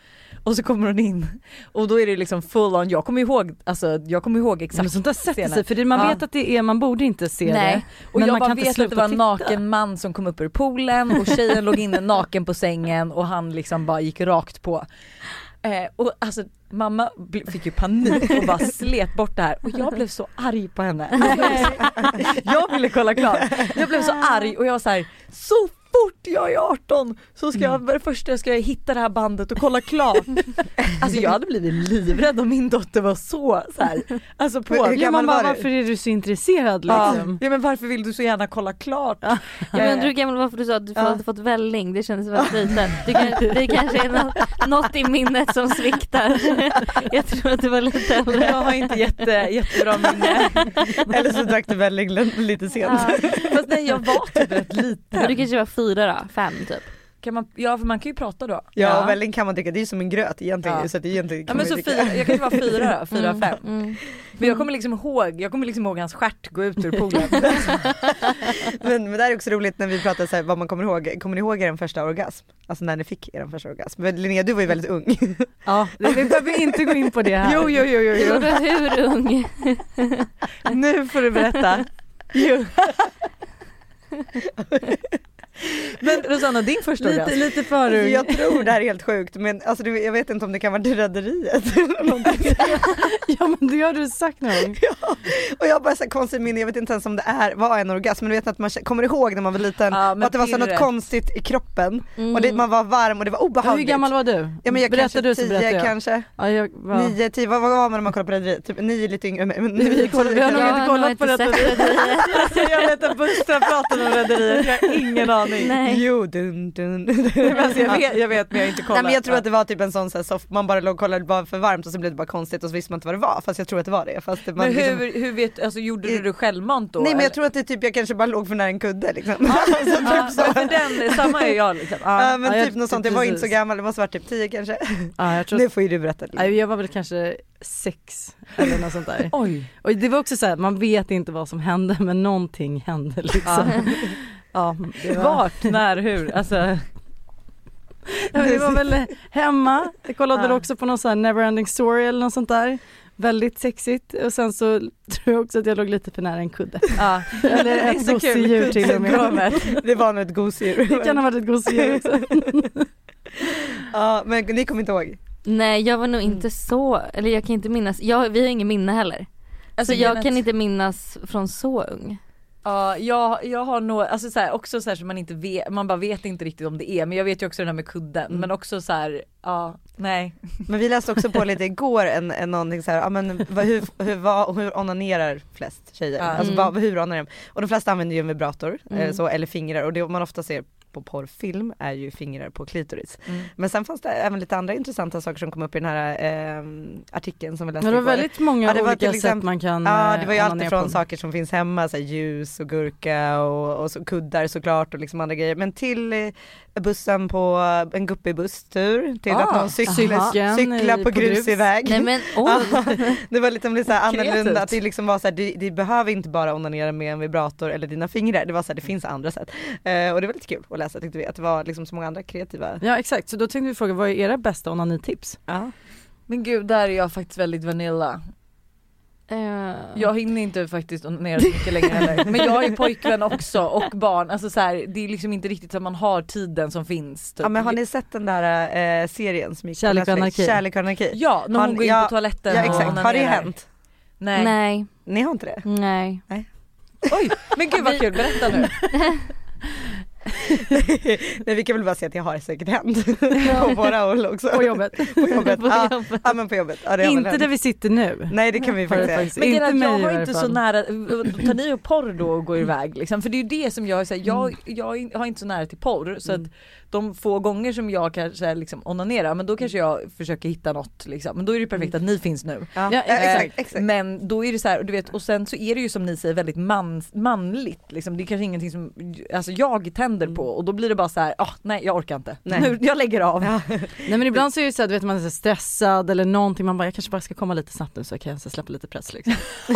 Speaker 1: Och så kommer hon in och då är det liksom full on, jag kommer ihåg, alltså jag kommer ihåg exakt
Speaker 4: Men sånt där sätter sig för det, man
Speaker 1: Ja.
Speaker 4: vet att det är, man borde inte se
Speaker 1: Nej.
Speaker 4: det.
Speaker 1: Och
Speaker 4: men
Speaker 1: jag
Speaker 4: man
Speaker 1: bara
Speaker 4: kan
Speaker 1: vet att det var en naken man som kom upp ur poolen och tjejen låg inne naken på sängen och han liksom bara gick rakt på. Eh, och alltså mamma fick ju panik och bara slet bort det här och jag blev så arg på henne. *laughs* jag ville kolla klart. Jag blev så arg och jag var så här, så fort jag är 18 så ska jag, det första ska jag hitta det här bandet och kolla klart. *laughs* alltså jag hade blivit livrädd om min dotter var så, så här, alltså på.
Speaker 5: Hur
Speaker 4: Ja, bara,
Speaker 5: var
Speaker 4: varför är du så intresserad
Speaker 1: Ja.
Speaker 4: liksom?
Speaker 1: ja men varför vill du så gärna kolla klart?
Speaker 3: Jag undrar hur gammal var för du sa att du
Speaker 1: Ja.
Speaker 3: hade fått välling, det kändes väldigt litet. Det, kan, det *laughs* kanske är något, något i minnet som sviktar. *laughs* Jag tror att du var lite äldre.
Speaker 1: Jag har inte jätte, jättebra minne.
Speaker 5: Eller så drack du välling lite sent.
Speaker 3: Ja.
Speaker 1: Fast nej jag var typ rätt liten.
Speaker 3: Men du kanske var fyra då, fem typ.
Speaker 1: Kan man, ja för man kan ju prata då.
Speaker 5: Ja,
Speaker 3: Ja.
Speaker 5: och välling kan man dricka, det är ju som en gröt egentligen
Speaker 1: Ja.
Speaker 5: så att egentligen
Speaker 1: Ja
Speaker 5: kan
Speaker 1: men så
Speaker 5: man ju dricka.
Speaker 1: fyra, jag kanske var fyra då, fyra,
Speaker 3: Mm,
Speaker 1: fem.
Speaker 3: Mm.
Speaker 1: Men jag kommer liksom ihåg, jag kommer liksom ihåg hans stjärt gå ut ur poolen. *laughs*
Speaker 5: Men, men det här är också roligt när vi pratar så här, vad man kommer ihåg, kommer ni ihåg er första orgasm? Alltså när ni fick er första orgasm? Men Linnea du var ju väldigt ung. *laughs*
Speaker 4: Ja, vi behöver inte gå in på det här. *laughs*
Speaker 1: Jo jo jo jo, jo.
Speaker 3: Hur ung?
Speaker 1: nu får du berätta. Jo. Men Rosanna din första
Speaker 4: Lite,
Speaker 1: orgasm?
Speaker 4: lite för
Speaker 5: Alltså, jag tror det här är helt sjukt men alltså, jag vet inte om det kan vara till Rederiet *laughs* eller någonting. *laughs*
Speaker 4: Ja men det har du sagt någon gång.
Speaker 5: Och jag har bara så konstigt minne, jag vet inte ens om det är, vad är en orgasm? Men du vet att man kommer ihåg när man var liten
Speaker 1: Ja,
Speaker 5: att det var så något konstigt i kroppen
Speaker 3: Mm.
Speaker 5: och det, man var varm och det var
Speaker 4: Hur
Speaker 5: obehagligt.
Speaker 4: gammal var du?
Speaker 5: Ja men jag
Speaker 4: Berättar
Speaker 5: kanske
Speaker 4: du så
Speaker 5: tio
Speaker 4: berättar jag.
Speaker 5: kanske,
Speaker 4: Ja, jag var...
Speaker 5: nio, tio, vad, vad var man när man kollade på Rederiet? Typ nio lite yngre men
Speaker 4: Vi
Speaker 5: nio,
Speaker 4: kollar-
Speaker 5: tio
Speaker 4: vi har nog inte kollat på
Speaker 3: Rederiet. *laughs*
Speaker 1: Alltså, jag vet att Buster pratar om Rederiet, jag har ingen aning.
Speaker 3: Nej.
Speaker 5: Jo dun dun.
Speaker 1: Men alltså, jag, vet, jag vet men jag har inte kollat.
Speaker 5: Nej men jag tror att det var typ en sån så här soft, man bara låg och kollade, var för varmt och så blev det bara konstigt och så visste man inte vad det var fast jag tror att det var det. Fast det, man
Speaker 1: Men
Speaker 5: liksom,
Speaker 1: hur, hur vet, alltså gjorde du det självmant då?
Speaker 5: Nej men
Speaker 1: eller?
Speaker 5: jag tror att det typ, jag kanske bara låg för nära en kudde liksom.
Speaker 1: Ja, *laughs*
Speaker 5: Alltså, typ
Speaker 1: ja,
Speaker 5: så.
Speaker 1: men för den, samma är jag liksom. Ja.
Speaker 5: Ja men
Speaker 4: Ja, jag-
Speaker 5: typ något sånt, jag var inte så gammal, det måste varit typ 10 kanske.
Speaker 4: Ja, jag, tror...
Speaker 5: Nu får ju du berätta.
Speaker 4: Nej, jag var väl kanske sex eller något sånt där. *laughs*
Speaker 1: Oj.
Speaker 4: Och det var också så här, man vet inte vad som hände men någonting hände liksom. *laughs* Ja, det var,
Speaker 1: Vart, när, hur? Alltså,
Speaker 4: det var väl hemma, jag kollade
Speaker 1: Ja.
Speaker 4: också på någon sån här neverending story eller något sånt där. Väldigt sexigt och sen så tror jag också att jag låg lite för nära en kudde.
Speaker 1: ja.
Speaker 4: Eller
Speaker 1: Det är
Speaker 4: ett gosedjur till och med.
Speaker 5: Det var nog ett gosedjur.
Speaker 4: Det kan ha varit ett gosedjur också. *laughs*
Speaker 5: Ja men ni kommer inte ihåg?
Speaker 3: Nej jag var nog inte så, eller jag kan inte minnas, jag, vi har ingen minne heller.
Speaker 1: Alltså,
Speaker 3: så jag kan inte minnas från så ung.
Speaker 1: Ja, jag, jag har nog, alltså så här, också så här som man inte vet, man bara vet inte riktigt om det är men jag vet ju också det här med kudden
Speaker 5: Mm.
Speaker 1: men också så här, ja, nej.
Speaker 5: Men vi läste också på *laughs* lite igår en, en någonting så här, ja men vad, hur, hur, vad, hur onanerar flest tjejer?
Speaker 1: Ja.
Speaker 5: Alltså
Speaker 3: Mm.
Speaker 5: vad, hur onanerar de? Och de flesta använder ju en vibrator,
Speaker 3: Mm.
Speaker 5: eh, så, eller fingrar och det man ofta ser på porrfilm är ju fingrar på klitoris.
Speaker 1: Mm.
Speaker 5: Men sen fanns det även lite andra intressanta saker som kom upp i den här eh, artikeln som vi läste
Speaker 4: Men det var
Speaker 5: igår.
Speaker 4: väldigt många
Speaker 5: Ja, det var
Speaker 4: olika
Speaker 5: till exempel-
Speaker 4: sätt man kan
Speaker 5: Ja
Speaker 4: eh,
Speaker 5: det var ju allt
Speaker 4: onanera
Speaker 5: ifrån
Speaker 4: på.
Speaker 5: saker som finns hemma, så här, ljus och gurka och, och så kuddar såklart och liksom andra grejer. Men till eh, bussen på en guppig busstur, till att
Speaker 1: Ah,
Speaker 5: någon cyklar,
Speaker 4: i-
Speaker 5: på
Speaker 4: på grus.
Speaker 5: grusig väg.
Speaker 3: Nej men *laughs* oj!
Speaker 5: Det var lite, lite så här annorlunda, att det liksom var så här, det, det behöver inte bara onanera med en vibrator eller dina fingrar, det var så här, det finns andra sätt. Eh, och det var lite kul att läsa tyckte vi, att det var liksom så många andra kreativa.
Speaker 4: Ja exakt, så då tänkte vi fråga vad är era bästa onanitips?
Speaker 5: Ja.
Speaker 1: Men gud där är jag faktiskt väldigt vanilla.
Speaker 3: Eh,
Speaker 1: Jag hinner inte faktiskt onanera så mycket längre heller. Men jag har ju pojkvän också och barn, alltså så här, det är liksom inte riktigt så att man har tiden som finns. Typ.
Speaker 5: ja men har ni sett den där eh, serien som gick på
Speaker 4: Kärlek och anarki.
Speaker 5: Kärlek och anarki.
Speaker 1: Ja, när
Speaker 5: Har
Speaker 1: hon
Speaker 5: ni-
Speaker 1: går in
Speaker 5: ja,
Speaker 1: på toaletten
Speaker 5: Ja
Speaker 1: och
Speaker 5: exakt, har det
Speaker 1: onanerar.
Speaker 5: hänt?
Speaker 1: Nej.
Speaker 3: Nej,
Speaker 5: Ni har inte det?
Speaker 3: nej.
Speaker 1: Oj, men gud vad kul, berätta nu. *laughs* *laughs*
Speaker 5: Nej vi kan väl bara säga att jag har säkert hänt på våra håll också.
Speaker 4: På jobbet?
Speaker 5: på jobbet.
Speaker 3: På
Speaker 5: ja,
Speaker 3: jobbet.
Speaker 5: ja men på jobbet. Ja,
Speaker 4: Inte
Speaker 5: hänt.
Speaker 4: där vi sitter nu.
Speaker 5: Nej det kan vi *laughs* faktiskt säga.
Speaker 1: Men
Speaker 4: inte
Speaker 1: jag har inte så nära, tar ni upp porr då och går iväg liksom? För det är ju det som jag, så här, jag, jag har inte så nära till porr så att de få gånger som jag kanske liksom onanerar men då kanske jag försöker hitta något liksom. Men då är det ju perfekt att ni finns nu.
Speaker 5: Ja,
Speaker 4: Ja,
Speaker 5: exakt, exakt.
Speaker 1: Men då är det så här, och du vet, och sen så är det ju som ni säger väldigt man, manligt liksom. Det är kanske ingenting som alltså jag tänder på och då blir det bara så här, ah, nej jag orkar inte.
Speaker 5: Nej.
Speaker 1: Nu, jag lägger av.
Speaker 5: Ja. *laughs*
Speaker 4: Nej men ibland så är det så att du vet man är så stressad eller någonting, man bara jag kanske bara ska komma lite snabbt nu så kan jag så släppa lite press liksom. *laughs*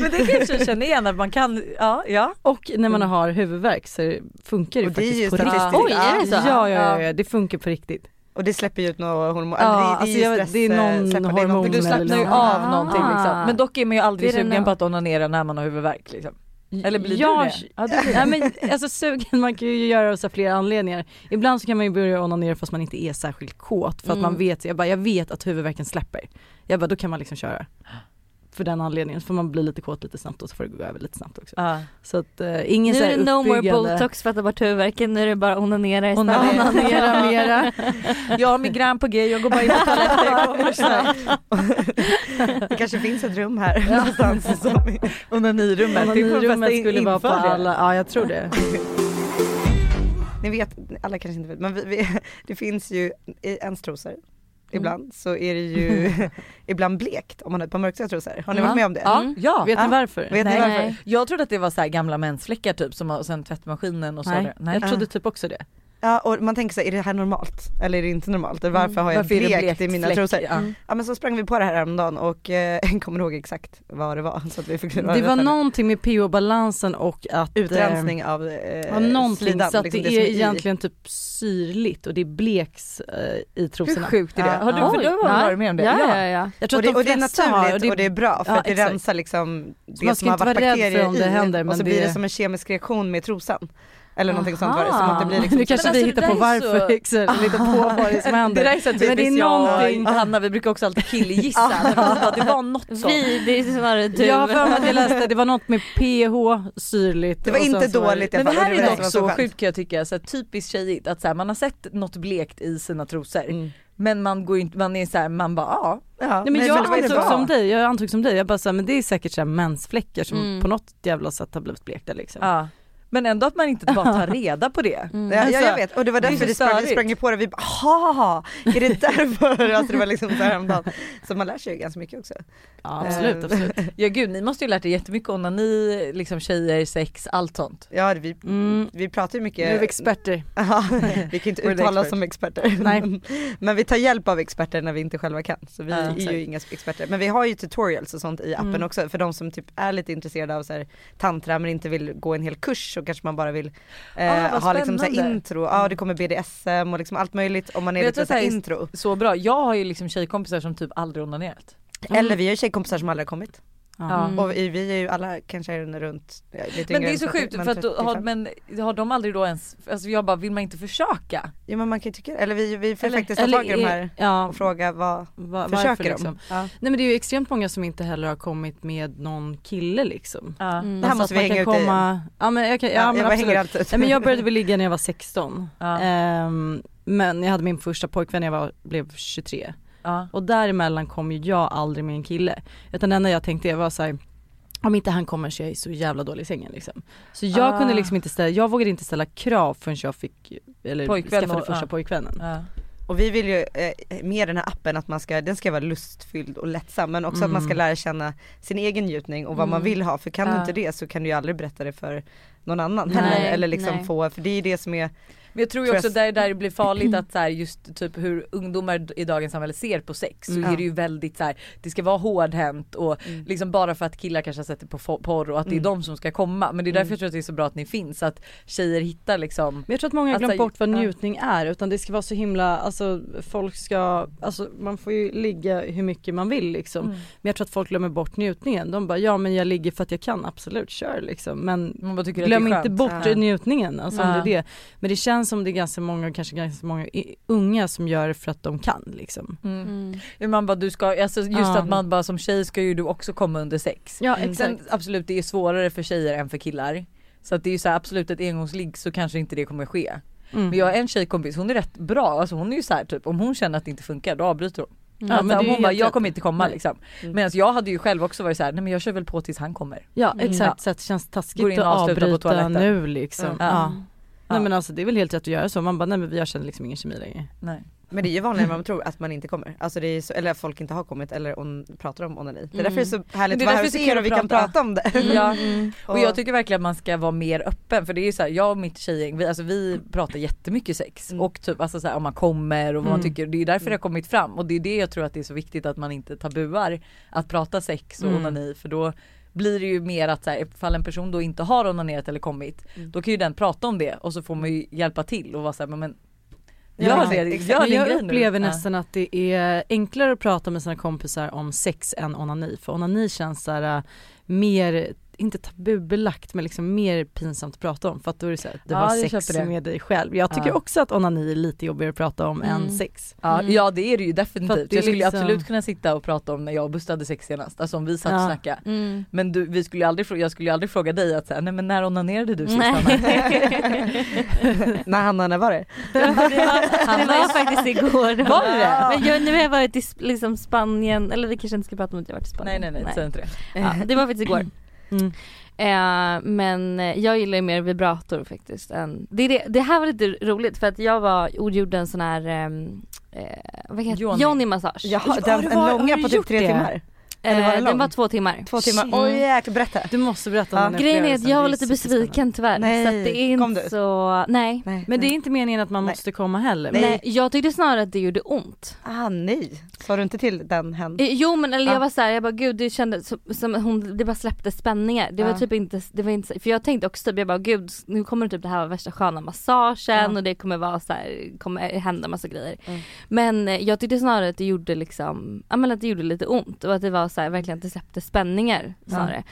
Speaker 1: Men det kanske jag känner igen att man kan, ja ja.
Speaker 4: Och när man har huvudvärk så funkar det
Speaker 5: Och det är
Speaker 4: faktiskt
Speaker 5: ju
Speaker 4: på riktigt.
Speaker 3: Oj, är det så?
Speaker 4: Ja, ja, ja, ja, det funkar på riktigt.
Speaker 5: Och det släpper ju ut några hormon,
Speaker 4: Ja,
Speaker 5: eller det, det
Speaker 4: alltså
Speaker 5: är ju stress,
Speaker 4: det är någon
Speaker 5: eh, släpper- det är
Speaker 4: hormon
Speaker 5: någonting-
Speaker 1: Du
Speaker 4: eller
Speaker 1: slappnar ju
Speaker 4: något.
Speaker 1: av
Speaker 3: Ah.
Speaker 1: någonting liksom. Men dock är man ju aldrig sugen på att onanera när man har huvudvärk liksom. Eller blir
Speaker 4: jag,
Speaker 1: du det? Ja, du blir *laughs*
Speaker 4: Nej men alltså sugen man kan ju göra av så här flera anledningar. Ibland så kan man ju börja onanera fast man inte är särskilt kåt för att
Speaker 3: Mm.
Speaker 4: man vet, jag bara jag vet att huvudvärken släpper. Jag bara då kan man liksom köra. För den anledningen så får man bli lite kåt lite snabbt och så får det gå över lite snabbt också.
Speaker 1: Ja.
Speaker 4: Så att uh, ingen
Speaker 3: Nu är det no more botox för att ta bort huvudvärken, nu är det bara onanera istället.
Speaker 1: Onanera.
Speaker 4: Mera. *laughs*
Speaker 1: Jag har migrän på G, jag går bara in på toaletten, jag kommer snart.
Speaker 5: Det kanske finns ett rum här någonstans som
Speaker 1: Onanirummet.
Speaker 4: Onanirummet skulle vara på alla, ja jag tror det.
Speaker 5: Ni vet, alla kanske inte vet, men vi, vi, *laughs* det finns ju ens trosor ibland så är det ju *laughs* ibland blekt om man har ett par mörkgröna trosor. Har ni
Speaker 1: Ja.
Speaker 5: varit med om det?
Speaker 1: Ja,
Speaker 3: Mm.
Speaker 1: ja.
Speaker 4: Vet ni
Speaker 5: Ja.
Speaker 4: varför?
Speaker 5: Vet ni
Speaker 1: Nej.
Speaker 5: varför?
Speaker 3: Nej.
Speaker 1: Jag trodde att det var så här gamla mensfläckar typ som och sen tvättmaskinen och så.
Speaker 4: Nej.
Speaker 1: Nej.
Speaker 4: Jag trodde typ också det.
Speaker 5: Ja och man tänker så här, är det här normalt? Eller är det inte normalt? Eller varför har jag
Speaker 1: Varför är det
Speaker 5: blekt,
Speaker 1: blekt
Speaker 5: i mina
Speaker 1: fläck?
Speaker 5: trosor?
Speaker 1: Ja.
Speaker 5: Ja men så sprang vi på det här häromdagen och eh, *laughs* kommer ihåg exakt vad det var så att vi fick
Speaker 4: Det var någonting med pH-balansen och att eh,
Speaker 5: utrensning av eh,
Speaker 4: Ja, någonting
Speaker 5: slidan,
Speaker 4: så att
Speaker 5: liksom
Speaker 4: det, är
Speaker 5: i.
Speaker 4: egentligen typ syrligt och det bleks eh, i
Speaker 1: Hur
Speaker 4: trosorna.
Speaker 1: sjukt är det?
Speaker 5: Ja.
Speaker 1: Har du,
Speaker 3: Oj,
Speaker 1: för du har
Speaker 3: nej.
Speaker 1: varit med om det?
Speaker 3: Ja, ja, ja.
Speaker 4: Jag tror
Speaker 5: Och det,
Speaker 4: att de
Speaker 5: och det är naturligt
Speaker 4: har, och det,
Speaker 5: och det är bra för
Speaker 4: Ja,
Speaker 5: att det rensar liksom det som har varit
Speaker 4: vara rädd
Speaker 5: bakterier
Speaker 4: för om det
Speaker 5: i
Speaker 4: händer,
Speaker 5: och
Speaker 4: men
Speaker 5: så
Speaker 4: det-
Speaker 5: blir det som en kemisk reaktion med trosan. Eller någonting sånt var det,
Speaker 3: Aha.
Speaker 5: som att det blir liksom
Speaker 4: nu kanske vi
Speaker 1: alltså,
Speaker 4: hittar
Speaker 1: det
Speaker 4: på varför
Speaker 1: så-
Speaker 4: exakt, lite på vad det är som
Speaker 1: Det
Speaker 4: händer.
Speaker 1: där är så
Speaker 4: Men det är
Speaker 1: typiskt jag
Speaker 4: någonting-
Speaker 1: och Hanna, vi brukar också alltid killgissa. Det var- det var något sånt.
Speaker 3: Vi, det är snarare du.
Speaker 4: Jag har för mig att jag läste, det var något med pH, syrligt.
Speaker 5: Det var inte
Speaker 4: så
Speaker 5: dåligt
Speaker 1: Men det här är dock
Speaker 5: det
Speaker 1: så sjukt kan jag tycka, så här, typiskt tjejigt att så här, man har sett något blekt i sina trosor
Speaker 5: Mm.
Speaker 1: men man går inte, man är så här, man bara ja.
Speaker 5: Ja,
Speaker 4: Nej men jag
Speaker 5: det
Speaker 4: antog som dig, jag antog som dig, jag bara såhär, men det är säkert såhär mensfläckar som
Speaker 3: Mm.
Speaker 4: på något jävla sätt har blivit blekta liksom.
Speaker 1: ja. Men ändå att man inte bara tar *laughs* reda på det.
Speaker 3: Mm.
Speaker 5: Ja, ja
Speaker 1: Alltså,
Speaker 5: jag vet och det var
Speaker 1: det är
Speaker 5: därför vi sprang, vi sprang på det, vi bara ha är det därför? *laughs* alltså det var liksom så här häromdagen. Så man lär sig ju ganska mycket också.
Speaker 4: Ja, absolut,
Speaker 5: Eh,
Speaker 4: absolut.
Speaker 1: Ja gud ni måste ju lärt er jättemycket om när ni liksom tjejer, sex, allt sånt.
Speaker 5: Ja vi,
Speaker 4: Mm.
Speaker 5: vi pratar ju mycket.
Speaker 4: Nu är vi experter. *laughs*
Speaker 5: Ja, vi kan ju inte uttala oss som experter.
Speaker 4: Nej.
Speaker 5: Men vi tar hjälp av experter när vi inte själva kan. Så vi
Speaker 1: Ja,
Speaker 5: är
Speaker 1: exakt.
Speaker 5: ju inga experter. Men vi har ju tutorials och sånt i appen
Speaker 4: Mm.
Speaker 5: också för de som typ är lite intresserade av så här, tantra men inte vill gå en hel kurs så kanske man bara vill eh,
Speaker 1: Ah,
Speaker 5: ha liksom så intro. Ja det kommer BDSM och liksom allt möjligt om man är
Speaker 1: Vet
Speaker 5: lite
Speaker 1: du
Speaker 5: så här
Speaker 1: vad så här-
Speaker 5: intro.
Speaker 1: Så bra, jag har ju liksom tjejkompisar som typ aldrig onanerat.
Speaker 5: Eller vi har ju tjejkompisar som aldrig har kommit.
Speaker 1: Ja.
Speaker 3: Mm.
Speaker 5: Och vi är ju alla kanske är runt ja, lite
Speaker 1: Men det är så
Speaker 5: 30,
Speaker 1: sjukt för att då, har,
Speaker 5: 35.
Speaker 1: men har de aldrig då ens, alltså jag bara vill man inte försöka?
Speaker 5: Ja men man kan ju tycka Eller vi, vi får
Speaker 1: Eller-
Speaker 5: faktiskt ta tag i de här
Speaker 4: ja,
Speaker 5: och fråga vad
Speaker 4: va,
Speaker 5: försöker de?
Speaker 4: liksom.
Speaker 5: Ja.
Speaker 4: Nej men det är ju extremt många som inte heller har kommit med någon kille liksom.
Speaker 1: Ja.
Speaker 3: Mm.
Speaker 5: Det här
Speaker 4: Alltså
Speaker 5: måste
Speaker 4: att
Speaker 5: vi
Speaker 4: man
Speaker 5: hänga
Speaker 4: kan
Speaker 5: ut i.
Speaker 4: komma, ja men jag kan, ja,
Speaker 5: Ja,
Speaker 4: men
Speaker 5: jag
Speaker 4: absolut.
Speaker 5: hänger alltid.
Speaker 4: Nej men jag började väl ligga när jag var 16.
Speaker 1: Ja.
Speaker 4: Ehm, men jag hade min första pojkvän när jag var, blev 23.
Speaker 1: Ja.
Speaker 4: Och däremellan kom ju jag aldrig med en kille. Utan det enda jag tänkte var så här. Om inte han kommer så är jag så jävla dålig i sängen liksom. Så jag
Speaker 1: Ah.
Speaker 4: kunde liksom inte ställa, jag vågade inte ställa krav förrän jag fick, eller
Speaker 1: Pojkvän
Speaker 4: skaffade
Speaker 1: och-
Speaker 4: första
Speaker 1: ja.
Speaker 4: pojkvännen.
Speaker 1: Ja.
Speaker 5: Och vi vill ju eh, med den här appen att man ska, den ska vara lustfylld och lättsam men också att man ska
Speaker 4: Mm.
Speaker 5: lära känna sin egen njutning och vad man
Speaker 3: Mm.
Speaker 5: vill ha för kan du inte det så kan du ju aldrig berätta det för någon annan
Speaker 3: Nej,
Speaker 5: heller eller liksom
Speaker 3: nej.
Speaker 5: få, för det är ju det som är
Speaker 1: Men jag tror ju också där, där det blir farligt att *clears throat* så här, just typ hur ungdomar i dagens samhälle ser på sex så
Speaker 5: Mm.
Speaker 1: är det ju väldigt så här, det ska vara hårdhänt och
Speaker 5: Mm.
Speaker 1: liksom bara för att killar kanske har sett det på porr och att det är
Speaker 5: Mm.
Speaker 1: de som ska komma. Men det är därför
Speaker 5: Mm.
Speaker 1: jag tror att det är så bra att ni finns, att tjejer hittar liksom
Speaker 4: Men jag tror att många har
Speaker 1: Alltså,
Speaker 4: glömt bort vad njutning är utan det ska vara så himla, alltså folk ska, alltså man får ju ligga hur mycket man vill liksom.
Speaker 1: Mm.
Speaker 4: Men jag tror att folk glömmer bort njutningen. De bara ja men jag ligger för att jag kan, absolut kör liksom. Men
Speaker 1: man bara tycker
Speaker 4: glöm
Speaker 1: att det är
Speaker 4: inte bort
Speaker 1: Ja.
Speaker 4: njutningen, alltså om
Speaker 1: Ja.
Speaker 4: det är det. Men det känns som det är ganska många, kanske ganska många unga som gör det för att de kan liksom.
Speaker 1: Mm.
Speaker 3: Mm.
Speaker 1: Ja, Man bara, du ska, alltså just
Speaker 4: Ja.
Speaker 1: att man bara som tjej ska ju du också komma under sex.
Speaker 4: Ja
Speaker 5: Mm.
Speaker 1: Sen absolut det är svårare för tjejer än för killar. Så att det är ju så här, absolut ett engångsligg så kanske inte det kommer ske.
Speaker 4: Mm.
Speaker 1: Men jag har en tjejkompis, hon är rätt bra, alltså hon är ju så här typ om hon känner att det inte funkar då avbryter hon.
Speaker 4: Ja,
Speaker 1: alltså,
Speaker 4: men ju
Speaker 1: hon bara jag kommer inte komma
Speaker 4: Nej.
Speaker 1: liksom.
Speaker 5: Mm.
Speaker 1: Medan jag hade ju själv också varit så här, nej men jag kör väl på tills han kommer.
Speaker 4: Ja
Speaker 1: Mm.
Speaker 4: exakt, så att det känns
Speaker 1: Går
Speaker 4: taskigt
Speaker 1: in
Speaker 4: att avbryta nu liksom.
Speaker 5: Mm.
Speaker 4: Ja.
Speaker 1: Ja.
Speaker 4: Nej men alltså det är väl helt rätt att göra så, man bara nej men jag känner liksom ingen kemi längre.
Speaker 1: Nej.
Speaker 5: Men det är ju vanligare än man tror att man inte kommer. Alltså det är så, eller att folk inte har kommit eller on, pratar om onani. Det är därför det är så härligt att vara här hos er och vi kan
Speaker 1: prata.
Speaker 5: om det.
Speaker 1: Ja. *laughs*
Speaker 4: Mm.
Speaker 1: Och jag tycker verkligen att man ska vara mer öppen för det är ju så här, jag och mitt tjejgäng, vi, alltså vi pratar jättemycket sex
Speaker 5: Mm.
Speaker 1: och typ alltså så här, om man kommer och vad man
Speaker 4: Mm.
Speaker 1: tycker, det är därför
Speaker 5: Mm.
Speaker 1: det har kommit fram och det är det jag tror att det är så viktigt att man inte tabuar att prata sex och
Speaker 4: Mm.
Speaker 1: onani för då blir det ju mer att så här, ifall en person då inte har onanerat eller kommit
Speaker 5: Mm.
Speaker 1: då kan ju den prata om det och så får man ju hjälpa till och vara såhär men,
Speaker 5: Ja,
Speaker 1: gör det,
Speaker 5: exakt.
Speaker 1: gör din
Speaker 4: jag
Speaker 1: grej nu.
Speaker 4: upplever
Speaker 1: Ja.
Speaker 4: nästan att det är enklare att prata med sina kompisar om sex än onani. För onani känns så här, äh, mer inte tabubelagt men liksom mer pinsamt att prata om för att då är det så här, du
Speaker 1: Ja,
Speaker 4: har sex med dig själv. Jag tycker
Speaker 1: Ja.
Speaker 4: också att onani är lite jobbigare att prata om än
Speaker 3: Mm.
Speaker 4: sex.
Speaker 1: Ja,
Speaker 3: Mm.
Speaker 1: ja det är det ju definitivt.
Speaker 4: det
Speaker 1: Jag skulle
Speaker 4: liksom-
Speaker 1: absolut kunna sitta och prata om när jag och Buster hade sex senast. Alltså om vi satt och
Speaker 4: Ja.
Speaker 1: snackade.
Speaker 3: Mm.
Speaker 1: Men du, vi skulle aldrig, jag skulle ju aldrig fråga dig att säga, nej men när onanerade du sist
Speaker 3: Nej. *laughs*
Speaker 5: När Hanna, när var det?
Speaker 3: det, var, det var faktiskt igår.
Speaker 1: Var det det?
Speaker 3: Men jag, nu har jag varit i liksom Spanien, eller vi kanske inte ska prata om att jag varit i
Speaker 1: Nej
Speaker 3: Spanien.
Speaker 1: nej nej, säg inte det.
Speaker 3: Ja, det var faktiskt igår.
Speaker 4: Mm.
Speaker 3: Eh, men jag gillar ju mer vibrator faktiskt. Än, det, det, det här var lite roligt för att jag var och gjorde en sån här ehm, eh, vad heter
Speaker 1: Yoni.
Speaker 3: Yoni massage.
Speaker 4: Ja,
Speaker 5: den,
Speaker 4: det
Speaker 5: en långa på typ tre
Speaker 4: det?
Speaker 5: timmar. Eller var den
Speaker 3: Eh,
Speaker 5: lång?
Speaker 3: den var två timmar.
Speaker 5: Två timmar,
Speaker 3: Mm.
Speaker 5: oj jäklar berätta.
Speaker 4: Du måste berätta
Speaker 5: Ja.
Speaker 4: om den
Speaker 3: Grejen är att jag var lite besviken tyvärr.
Speaker 5: Nej,
Speaker 3: så att det är
Speaker 5: kom
Speaker 3: inte
Speaker 5: du?
Speaker 3: så, nej.
Speaker 5: Nej,
Speaker 4: Men det är inte meningen att man
Speaker 5: Nej.
Speaker 4: måste komma heller.
Speaker 5: Nej.
Speaker 3: nej. Jag tyckte snarare att det gjorde ont.
Speaker 5: Ah nej, sa du inte till den hen?
Speaker 3: Eh, Jo men eller
Speaker 5: Ja.
Speaker 3: jag var såhär, jag bara gud det kändes som, som hon, det bara släppte spänningar. Det var
Speaker 5: Ja.
Speaker 3: typ inte, det var inte, för jag tänkte också typ, jag bara gud nu kommer typ det här vara värsta sköna massagen
Speaker 5: Ja.
Speaker 3: och det kommer vara så här, kommer hända massa grejer.
Speaker 5: Mm.
Speaker 3: Men eh, jag tyckte snarare att det gjorde liksom, ja men att det gjorde lite ont och att det var så här, verkligen att det släppte spänningar snarare.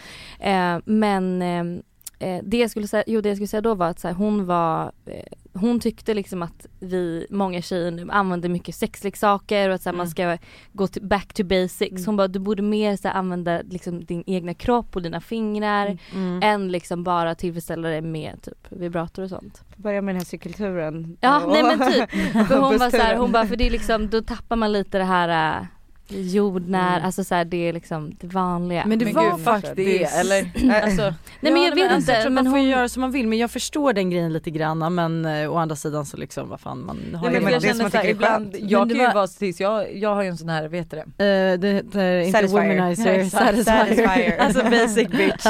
Speaker 3: Eh, men eh, eh, det jag skulle säga, jo det jag skulle säga då var att så här, hon var, eh, hon tyckte liksom att vi, många tjejer nu använder mycket sexleksaker och att så här, man ska gå till, back to basics. Hon bara du borde mer så här, använda liksom din egna kropp och dina fingrar
Speaker 4: Mm.
Speaker 3: än liksom bara tillfredsställa dig med typ vibrator och sånt.
Speaker 5: Börja med den här cykelturen.
Speaker 3: Ja
Speaker 5: Och-
Speaker 3: nej men typ. *laughs* För hon var så här, hon bara för det är liksom, då tappar man lite det här äh, jordnär,
Speaker 5: Mm.
Speaker 3: alltså så här, det är liksom det vanliga.
Speaker 4: Men det
Speaker 1: Men
Speaker 4: var
Speaker 1: gud,
Speaker 4: faktiskt
Speaker 1: det, eller? *clears throat* Alltså,
Speaker 3: nej men jag vet
Speaker 4: alltså,
Speaker 3: inte, men
Speaker 4: man får ju
Speaker 3: hon,
Speaker 4: göra som man vill men jag förstår den grejen lite grann men eh, å andra sidan så liksom vad fan man har
Speaker 1: Nej,
Speaker 4: ju
Speaker 1: men jag
Speaker 5: det som
Speaker 1: känner såhär, ibland, jag kan ju
Speaker 4: var-
Speaker 1: vara tills jag, jag har ju en sån här, vad heter det?
Speaker 4: Eh, det heter inte
Speaker 5: Satisfier.
Speaker 4: womanizer,
Speaker 1: Exakt,
Speaker 4: satisfier.
Speaker 5: satisfier. *laughs*
Speaker 1: Alltså basic bitch.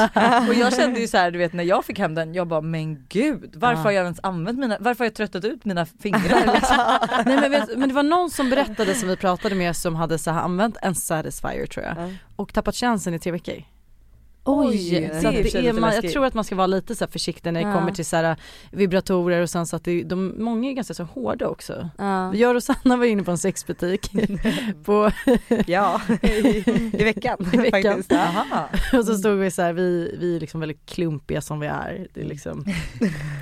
Speaker 1: Och jag kände ju så här, du vet när jag fick hem den, jag bara men gud varför
Speaker 4: Ja.
Speaker 1: har jag ens använt mina, varför har jag tröttat ut mina fingrar? Liksom? *laughs*
Speaker 4: Nej men, vet, men det var någon som berättade som vi pratade med som hade så här använt en satisfier tror jag
Speaker 5: Ja.
Speaker 4: och tappat chansen i tre veckor.
Speaker 3: Oj,
Speaker 1: det
Speaker 4: Så
Speaker 1: i
Speaker 4: det är, man, jag tror att man ska vara lite så försiktig när det
Speaker 3: Ja.
Speaker 4: kommer till så här vibratorer och sen så att det, de, många är ganska så hårda också.
Speaker 3: ja.
Speaker 4: Jag och Rosanna var inne på en sexbutik *laughs* på,
Speaker 5: Ja, i veckan. *laughs*
Speaker 4: I veckan.
Speaker 5: Ja.
Speaker 1: Aha.
Speaker 4: och så stod vi så här, vi, vi är liksom väldigt klumpiga som vi är. Det är liksom,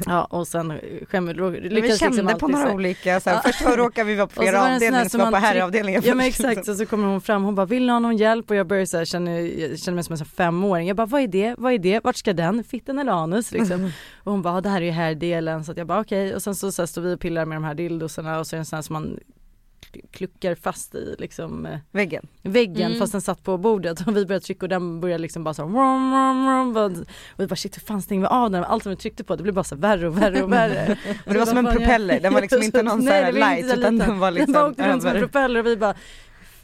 Speaker 4: ja och sen skäm,
Speaker 5: Men vi
Speaker 4: lyckades
Speaker 5: kände
Speaker 4: liksom
Speaker 5: på
Speaker 4: så
Speaker 5: några
Speaker 4: här-
Speaker 5: olika, så här, först var råkade vi vara på
Speaker 4: så
Speaker 5: flera avdelningar, så
Speaker 4: som
Speaker 5: var på herravdelningen
Speaker 4: Ja men exakt, och så kommer hon fram, hon bara vill ni ha någon hjälp? Och jag börjar så här, känner, jag känner mig som en femåring. Jag bara vad är det, vad är det, vart ska den, fitten eller anus liksom? *laughs* Och hon bara det här är ju härdelen, så att jag bara okej. Och sen så, så här, står vi och pillar med de här dildosarna och så är det en sån här som man kluckar fast i liksom eh,
Speaker 5: Väggen.
Speaker 4: väggen
Speaker 3: Mm.
Speaker 4: fast den satt på bordet och vi började trycka och den började liksom bara så här, rum, rum, bara- och vi bara shit hur fan stänger vi av den? Allt som vi tryckte på det blev bara så här värre och värre och värre.
Speaker 5: Men det var som en propeller, den var *laughs* liksom inte någon så
Speaker 4: Nej,
Speaker 5: här light utan
Speaker 4: liten.
Speaker 5: den var liksom
Speaker 4: Den bara åkte runt som en propeller och vi bara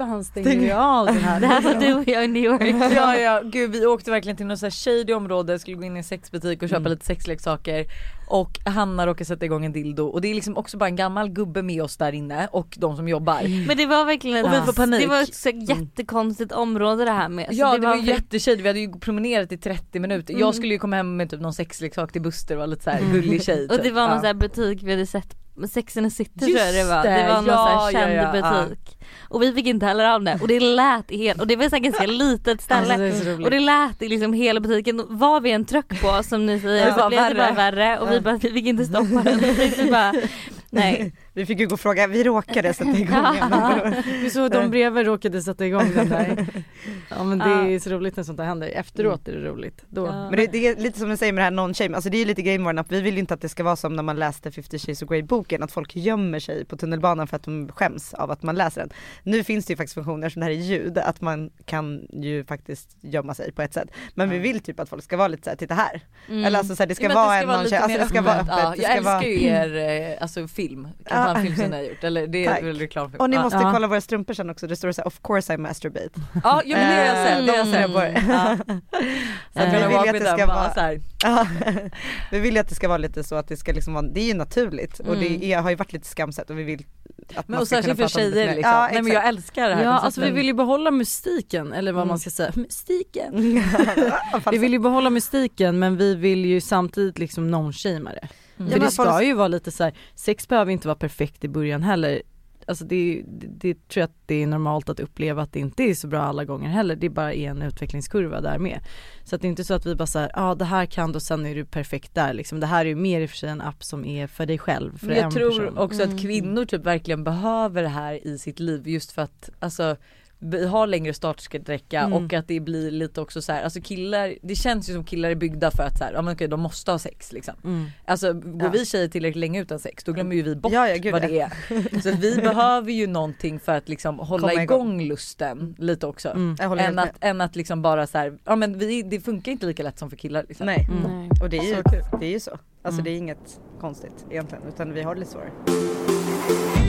Speaker 4: fan stänger vi av *laughs* den här?
Speaker 3: Det här var du och jag i New York.
Speaker 1: Ja ja, gud vi åkte verkligen till något så här shady område, skulle gå in i en sexbutik och köpa
Speaker 4: Mm.
Speaker 1: lite sexleksaker och Hanna råkade sätta igång en dildo och det är liksom också bara en gammal gubbe med oss där inne och de som jobbar.
Speaker 3: Men det var verkligen
Speaker 1: Och vi får panik.
Speaker 3: Det var ett så jättekonstigt område det här med. Så
Speaker 1: ja det, var ju
Speaker 3: ver-
Speaker 1: jätteshady, vi hade ju promenerat i 30 minuter.
Speaker 3: Mm.
Speaker 1: Jag skulle ju komma hem med typ någon sexleksak till Buster och vara lite såhär gullig tjej
Speaker 3: Och det
Speaker 1: typ.
Speaker 3: var någon
Speaker 1: Ja.
Speaker 3: sån här butik vi hade sett Sex and the City
Speaker 1: Just
Speaker 3: tror jag det var.
Speaker 1: det,
Speaker 3: Det var någon
Speaker 1: ja,
Speaker 3: sån här känd
Speaker 1: ja, ja.
Speaker 3: butik. Och vi fick inte heller av det och det lät helt, och det var här ganska litet ställe.
Speaker 4: Alltså, det.
Speaker 3: Och det lät i liksom hela butiken, vad vi än tryck på som ni säger
Speaker 1: Det
Speaker 3: så
Speaker 1: var
Speaker 3: blev det bara
Speaker 1: värre.
Speaker 3: värre och vi bara, vi fick inte stoppa den. *laughs* Vi bara, nej.
Speaker 5: Vi fick ju gå och fråga, vi råkade sätta igång den.
Speaker 4: Vi såg de bredvid råkade sätta igång den där. *laughs* Ja men det är så roligt när sånt där händer. Efteråt är det roligt. Då.
Speaker 3: Ja.
Speaker 5: Men det, det är lite som du säger med det här non-shame, alltså det är ju lite grejen att vi vill ju inte att det ska vara som när man läste 50 shades of Grey boken, att folk gömmer sig på tunnelbanan för att de skäms av att man läser den. Nu finns det ju faktiskt funktioner som det här är ljud, att man kan ju faktiskt gömma sig på ett sätt. Men vi vill typ att folk ska vara lite såhär, titta här.
Speaker 3: Mm.
Speaker 5: Eller alltså så här, det ska vara
Speaker 1: att
Speaker 5: en
Speaker 1: det ska vara
Speaker 5: non
Speaker 1: lite
Speaker 5: alltså det ska vara
Speaker 1: öppet. Ja,
Speaker 5: det
Speaker 1: jag
Speaker 5: ska
Speaker 1: älskar
Speaker 5: vara...
Speaker 1: ju er eh, alltså film, kampanjfilm som ni har gjort. Eller det är
Speaker 5: Tack.
Speaker 1: väl reklamfilm.
Speaker 5: Och ni måste kolla våra strumpor sen också, det står så här, of course I masturbate.
Speaker 1: Ja, jo, men det har jag sett. Det har jag
Speaker 5: Mm.
Speaker 1: sett. Ja. Så
Speaker 5: Så
Speaker 1: att
Speaker 5: vi
Speaker 1: vi
Speaker 5: vill att det ska vara- vi vill ju att det ska vara lite så att det ska liksom vara, det är ju naturligt och det
Speaker 3: Mm.
Speaker 5: är, har ju varit lite skamset och vi vill att
Speaker 1: Men
Speaker 5: man
Speaker 1: och
Speaker 5: ska kunna
Speaker 1: särskilt för tjejer liksom.
Speaker 5: Ja,
Speaker 1: Nej men jag älskar det här
Speaker 4: Ja
Speaker 1: konceptet.
Speaker 4: alltså vi vill ju behålla mystiken eller vad
Speaker 5: Mm.
Speaker 4: man ska säga. Mystiken. *laughs* Vi vill ju behålla mystiken men vi vill ju samtidigt liksom non-shamea det.
Speaker 1: Mm.
Speaker 4: För
Speaker 5: men
Speaker 4: det ska ju vara lite så här, sex behöver inte vara perfekt i början heller. alltså det, det, det tror jag att det är normalt att uppleva att det inte är så bra alla gånger heller. Det bara är en utvecklingskurva där med. Så att det är inte så att vi bara säger, ja ah, det här kan du och sen är du perfekt där liksom. Det här är ju mer i och för sig en app som är för dig själv. För
Speaker 1: Men jag
Speaker 4: en
Speaker 1: tror
Speaker 4: person.
Speaker 1: också
Speaker 3: Mm.
Speaker 1: att kvinnor typ verkligen behöver det här i sitt liv just för att alltså har längre startsträcka
Speaker 4: Mm.
Speaker 1: och att det blir lite också så här, alltså killar, det känns ju som killar är byggda för att så här, ja men okej de måste ha sex liksom.
Speaker 4: Mm.
Speaker 1: Alltså går
Speaker 5: Ja.
Speaker 1: vi tjejer tillräckligt länge utan sex då glömmer ju vi bort
Speaker 5: Ja, ja,
Speaker 1: vad det är. Så vi *laughs* behöver ju någonting för att liksom hålla
Speaker 5: Komma
Speaker 1: igång,
Speaker 5: igång.
Speaker 1: lusten lite också.
Speaker 4: Mm.
Speaker 1: Än att, än att liksom bara så här, ja men vi, det funkar inte lika lätt som för killar liksom.
Speaker 5: Nej,
Speaker 4: Mm.
Speaker 3: Nej.
Speaker 5: och det är ju,
Speaker 1: Så
Speaker 5: det är ju så. Alltså
Speaker 4: Mm.
Speaker 5: det är inget konstigt egentligen utan vi har det lite svårare.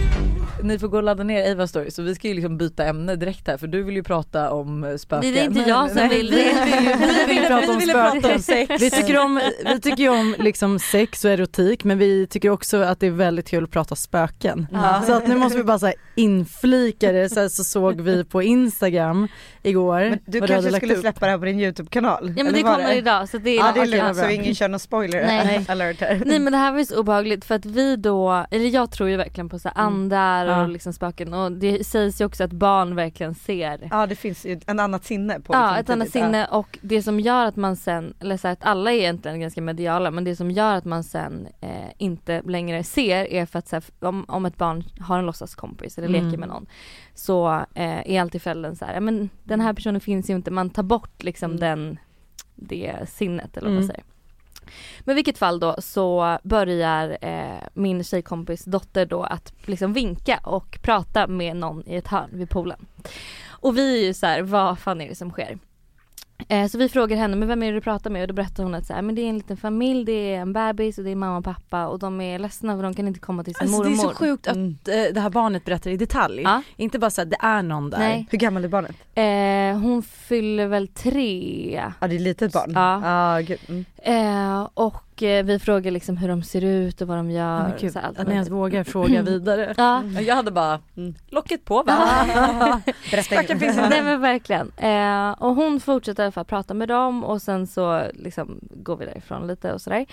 Speaker 1: Ni får gå och ladda ner Eva story så vi ska ju liksom byta ämne direkt här för du vill ju prata om eh, spöken.
Speaker 3: Det är inte jag som vill
Speaker 1: vi,
Speaker 3: det.
Speaker 1: vi, ville,
Speaker 4: prata om spöken.
Speaker 1: sex.
Speaker 4: Vi tycker om, vi tycker om liksom sex och erotik men vi tycker också att det är väldigt kul att prata spöken. Så att nu måste vi bara så här inflika det, så, här, så såg vi på Instagram igår
Speaker 5: Men du kanske
Speaker 4: lagt
Speaker 5: skulle
Speaker 4: upp.
Speaker 5: släppa det här på din YouTube-kanal?
Speaker 3: Ja men det kommer idag så det är,
Speaker 5: Ja det är lugnt så ingen kör någon spoiler
Speaker 3: Nej. *laughs*
Speaker 5: alert här.
Speaker 3: Nej men det här var ju så obehagligt för att vi då, eller jag tror ju verkligen på så här
Speaker 5: Mm.
Speaker 3: andar och
Speaker 4: Ja.
Speaker 3: liksom spöken och det sägs ju också att barn verkligen ser
Speaker 5: Ja det finns ju ett annat sinne på
Speaker 3: Ja
Speaker 5: liksom
Speaker 3: ett annat sinne och det som gör att man sen, eller så här, att alla är egentligen ganska mediala men det som gör att man sen eh, inte längre ser är för att så här, om, om ett barn har en låtsaskompis eller
Speaker 4: Mm.
Speaker 3: leker med någon så eh, är alltid föräldern så här, "Ja, men den här personen finns ju inte, man tar bort liksom
Speaker 5: Mm.
Speaker 3: den, det sinnet eller vad man
Speaker 4: Mm.
Speaker 3: säger. Men i vilket fall då så börjar eh, min tjejkompis dotter då att liksom vinka och prata med någon i ett hörn vid poolen. Och vi är ju så här, vad fan är det som sker? Eh, så vi frågar henne, men vem är det du pratar med? Och då berättar hon att så här, men det är en liten familj, det är en bebis och det är mamma och pappa och de är ledsna för de kan inte komma till sin
Speaker 4: Alltså, det är
Speaker 3: mormor.
Speaker 4: så sjukt att
Speaker 5: Mm.
Speaker 4: eh, det här barnet berättar i detalj.
Speaker 3: Ja.
Speaker 4: Inte bara såhär, det är någon där.
Speaker 3: Nej.
Speaker 5: Hur gammal är barnet?
Speaker 3: Eh, hon fyller väl tre.
Speaker 5: Ja det är ett litet barn.
Speaker 3: Ja.
Speaker 5: Gud. Mm.
Speaker 3: Eh, och eh, vi frågar liksom hur de ser ut och vad de gör.
Speaker 4: Ja,
Speaker 3: så allt
Speaker 4: att ni ens vågar fråga vidare.
Speaker 3: Ja.
Speaker 1: Jag hade bara,
Speaker 5: Mm.
Speaker 1: locket på va? *laughs*
Speaker 5: Berätta
Speaker 1: Spöken finns
Speaker 5: inte. *laughs*
Speaker 3: Nej men verkligen. Eh, och hon fortsätter i alla fall prata med dem och sen så liksom går vi därifrån lite och sådär.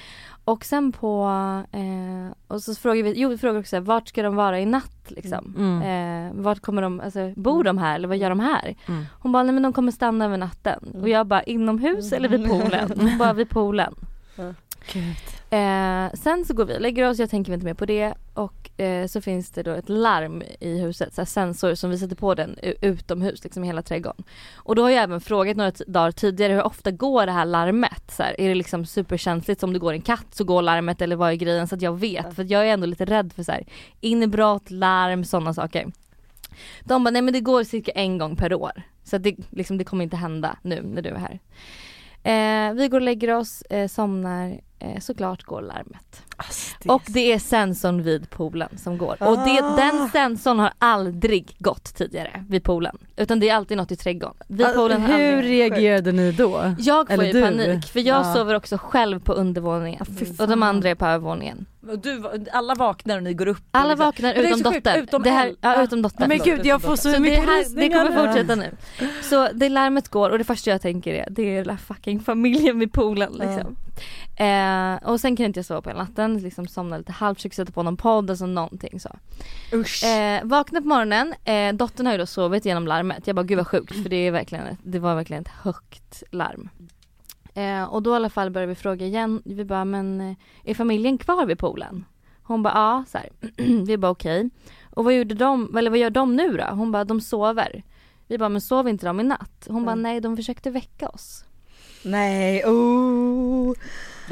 Speaker 3: Och sen på, eh, och så frågar vi, jo vi frågar också vart ska de vara i natt liksom?
Speaker 4: Mm.
Speaker 3: Eh, vart kommer de, alltså bor de här eller vad gör de här?
Speaker 4: Mm.
Speaker 3: Hon bara, nej men de kommer stanna över natten. Och jag bara, inomhus eller vid poolen? Hon bara, vid poolen. Eh, sen så går vi och lägger oss, jag tänker inte mer på det och eh, så finns det då ett larm i huset, så sensor som vi sätter på den utomhus liksom i hela trädgården. Och då har jag även frågat några dagar tidigare hur ofta går det här larmet? Så här, är det liksom superkänsligt som det går en katt så går larmet eller vad är grejen? Så att jag vet för att jag är ändå lite rädd för så här inbrott, larm, sådana saker. De bara nej men det går cirka en gång per år. Så det, liksom, det kommer inte hända nu när du är här. Eh, vi går och lägger oss, eh, somnar, eh, såklart går larmet.
Speaker 4: Alltså, det
Speaker 3: Och det är sensorn vid poolen som går. Och det,
Speaker 5: Ah.
Speaker 3: den sensorn har aldrig gått tidigare vid poolen. Utan det är alltid något i trädgården. Vid
Speaker 4: Alltså,
Speaker 3: poolen
Speaker 4: hur reagerade ni då?
Speaker 3: Jag får
Speaker 4: eller
Speaker 3: ju
Speaker 4: du?
Speaker 3: panik för jag
Speaker 5: Ja.
Speaker 3: sover också själv på undervåningen.
Speaker 4: Fy
Speaker 3: och de andra är på övervåningen.
Speaker 1: Du, alla vaknar och ni går upp.
Speaker 3: Alla
Speaker 1: liksom-
Speaker 3: vaknar
Speaker 1: det
Speaker 3: utom dottern.
Speaker 1: utom
Speaker 3: det här, ja, utom dottern.
Speaker 4: Men gud jag får så,
Speaker 3: Så det,
Speaker 4: mycket
Speaker 3: här, det kommer fortsätta nu. Så det larmet går och det första jag tänker är det är den där fucking familjen vid poolen liksom. Eh, och sen kan inte jag sova på hela natten, liksom somna lite halvt, försöka sätta på någon podd, alltså någonting så.
Speaker 5: Usch.
Speaker 3: Eh, vaknar på morgonen, eh, dottern har ju då sovit genom larmet. Jag bara gud vad sjukt för det, är verkligen, det var verkligen ett högt larm. Eh, och då i alla fall börjar vi fråga igen, vi bara men eh, är familjen kvar vid poolen? Hon bara ja, så här. *clears throat* vi bara okej. Och vad gjorde de, eller vad gör de nu då? Hon bara de sover. Vi bara men sov inte de i natt? Hon bara
Speaker 5: Mm.
Speaker 3: nej de försökte väcka oss.
Speaker 5: Nej, oh.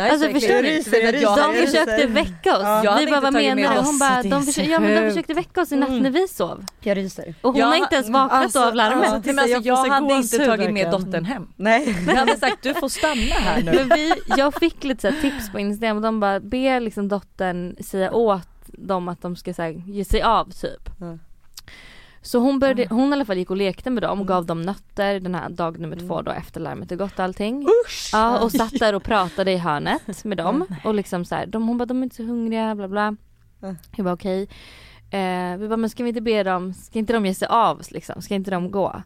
Speaker 3: Alltså,
Speaker 1: så
Speaker 3: förstår
Speaker 1: jag
Speaker 3: De försökte väcka oss.
Speaker 5: Ja.
Speaker 3: Vi bara vad menar du? Hon bara, de, försökte, ja, men de försökte väcka oss i natt
Speaker 5: Mm.
Speaker 3: när vi sov.
Speaker 5: Jag ryser.
Speaker 3: Och hon
Speaker 1: Ja,
Speaker 3: har inte ens vaknat
Speaker 5: alltså,
Speaker 3: av larmet.
Speaker 1: men alltså,
Speaker 4: Jag
Speaker 1: hade inte tagit med dottern hem.
Speaker 5: Nej.
Speaker 1: Jag hade sagt du får stanna här nu.
Speaker 3: Men vi, jag fick lite så här tips på Instagram och de bara ber liksom dottern säga åt dem att de ska så här, ge sig av typ.
Speaker 5: Ja.
Speaker 3: Så hon, började, hon i alla fall gick och lekte med dem och
Speaker 5: Mm.
Speaker 3: gav dem nötter den här dag nummer två då efter larmet hade gått allting.
Speaker 5: Usch.
Speaker 3: Ja och satt där och pratade i hörnet med *laughs* dem och liksom så här, de, hon bara de är inte så hungriga bla bla.
Speaker 5: Ja.
Speaker 3: Jag bara okej. Eh, vi bara men ska vi inte be dem, ska inte de ge sig av liksom, ska inte de gå?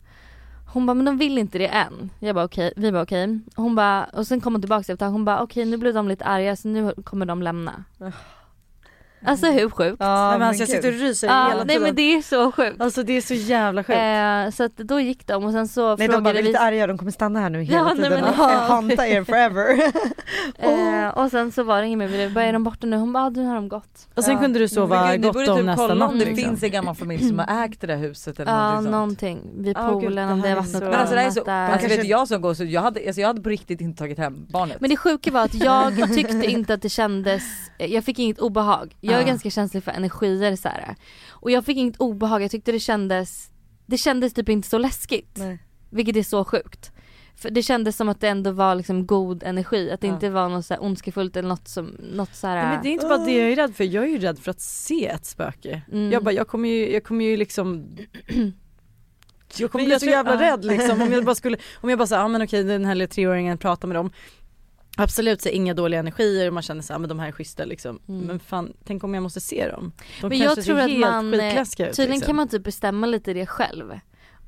Speaker 3: Hon bara men de vill inte det än. Jag bara okej, vi bara okej. Hon bara, och sen kom hon tillbaka efter hon bara okej nu blev de lite arga så nu kommer de lämna. Alltså hur sjukt?
Speaker 5: Ja,
Speaker 4: Nej, men alltså, jag sitter och ryser
Speaker 3: Ja,
Speaker 4: hela
Speaker 3: nej
Speaker 4: tiden.
Speaker 3: men det är så sjukt.
Speaker 4: Alltså det är så jävla sjukt.
Speaker 3: Eh, så att då gick de och sen så
Speaker 5: Nej de bara,
Speaker 3: frågade
Speaker 5: vi är
Speaker 3: vi
Speaker 5: lite arga, de kommer stanna här nu *laughs* hela
Speaker 3: Ja, nej,
Speaker 5: tiden
Speaker 3: men-
Speaker 5: och
Speaker 3: ja.
Speaker 5: hanta er forever. *laughs* *laughs*
Speaker 3: eh, och sen så var det inget mer med det. Bara är de borta nu? Hon bara, ah, nu har de gått.
Speaker 4: och sen
Speaker 5: Ja.
Speaker 4: kunde du
Speaker 1: Men
Speaker 4: sova
Speaker 1: gud, ni
Speaker 4: gott
Speaker 1: borde
Speaker 4: om
Speaker 1: typ
Speaker 4: nästa
Speaker 1: kolla
Speaker 4: natt
Speaker 1: om det
Speaker 4: liksom.
Speaker 1: finns en gammal familj som har ägt det där huset eller
Speaker 3: Ja
Speaker 1: någonting sånt.
Speaker 3: någonting. Vid
Speaker 4: Ja,
Speaker 3: poolen om det är vattnet
Speaker 1: Men alltså det är så, alltså, vet jag som går så jag hade, alltså, jag hade på riktigt inte tagit hem barnet.
Speaker 3: Men det sjuka var att jag tyckte inte att det kändes, jag fick inget obehag. Jag är
Speaker 1: Ja.
Speaker 3: ganska känslig för energier så här. Och jag fick inget obehag, jag tyckte det kändes, det kändes typ inte så läskigt.
Speaker 5: Nej.
Speaker 3: Vilket är så sjukt. För det kändes som att det ändå var liksom god energi, att det
Speaker 1: Ja.
Speaker 3: inte var något så här ondskefullt eller något som, något så här.
Speaker 4: Nej, men det är inte bara det jag är rädd för, jag är ju rädd för att se ett spöke.
Speaker 3: Mm.
Speaker 4: Jag bara, jag kommer ju, jag kommer ju liksom jag kommer bli
Speaker 1: jag
Speaker 4: så
Speaker 1: tror-
Speaker 4: jävla
Speaker 1: ja.
Speaker 4: rädd liksom om jag *laughs* bara skulle, om jag bara säger ja men okej den här lilla treåringen pratar med dem Absolut så inga dåliga energier och man känner så här, men de här är schyssta liksom.
Speaker 3: Mm.
Speaker 4: Men fan, tänk om jag måste se dem. De
Speaker 3: Men jag tror att man, eh,
Speaker 4: ut,
Speaker 3: Tydligen
Speaker 4: liksom.
Speaker 3: kan man typ bestämma lite det själv.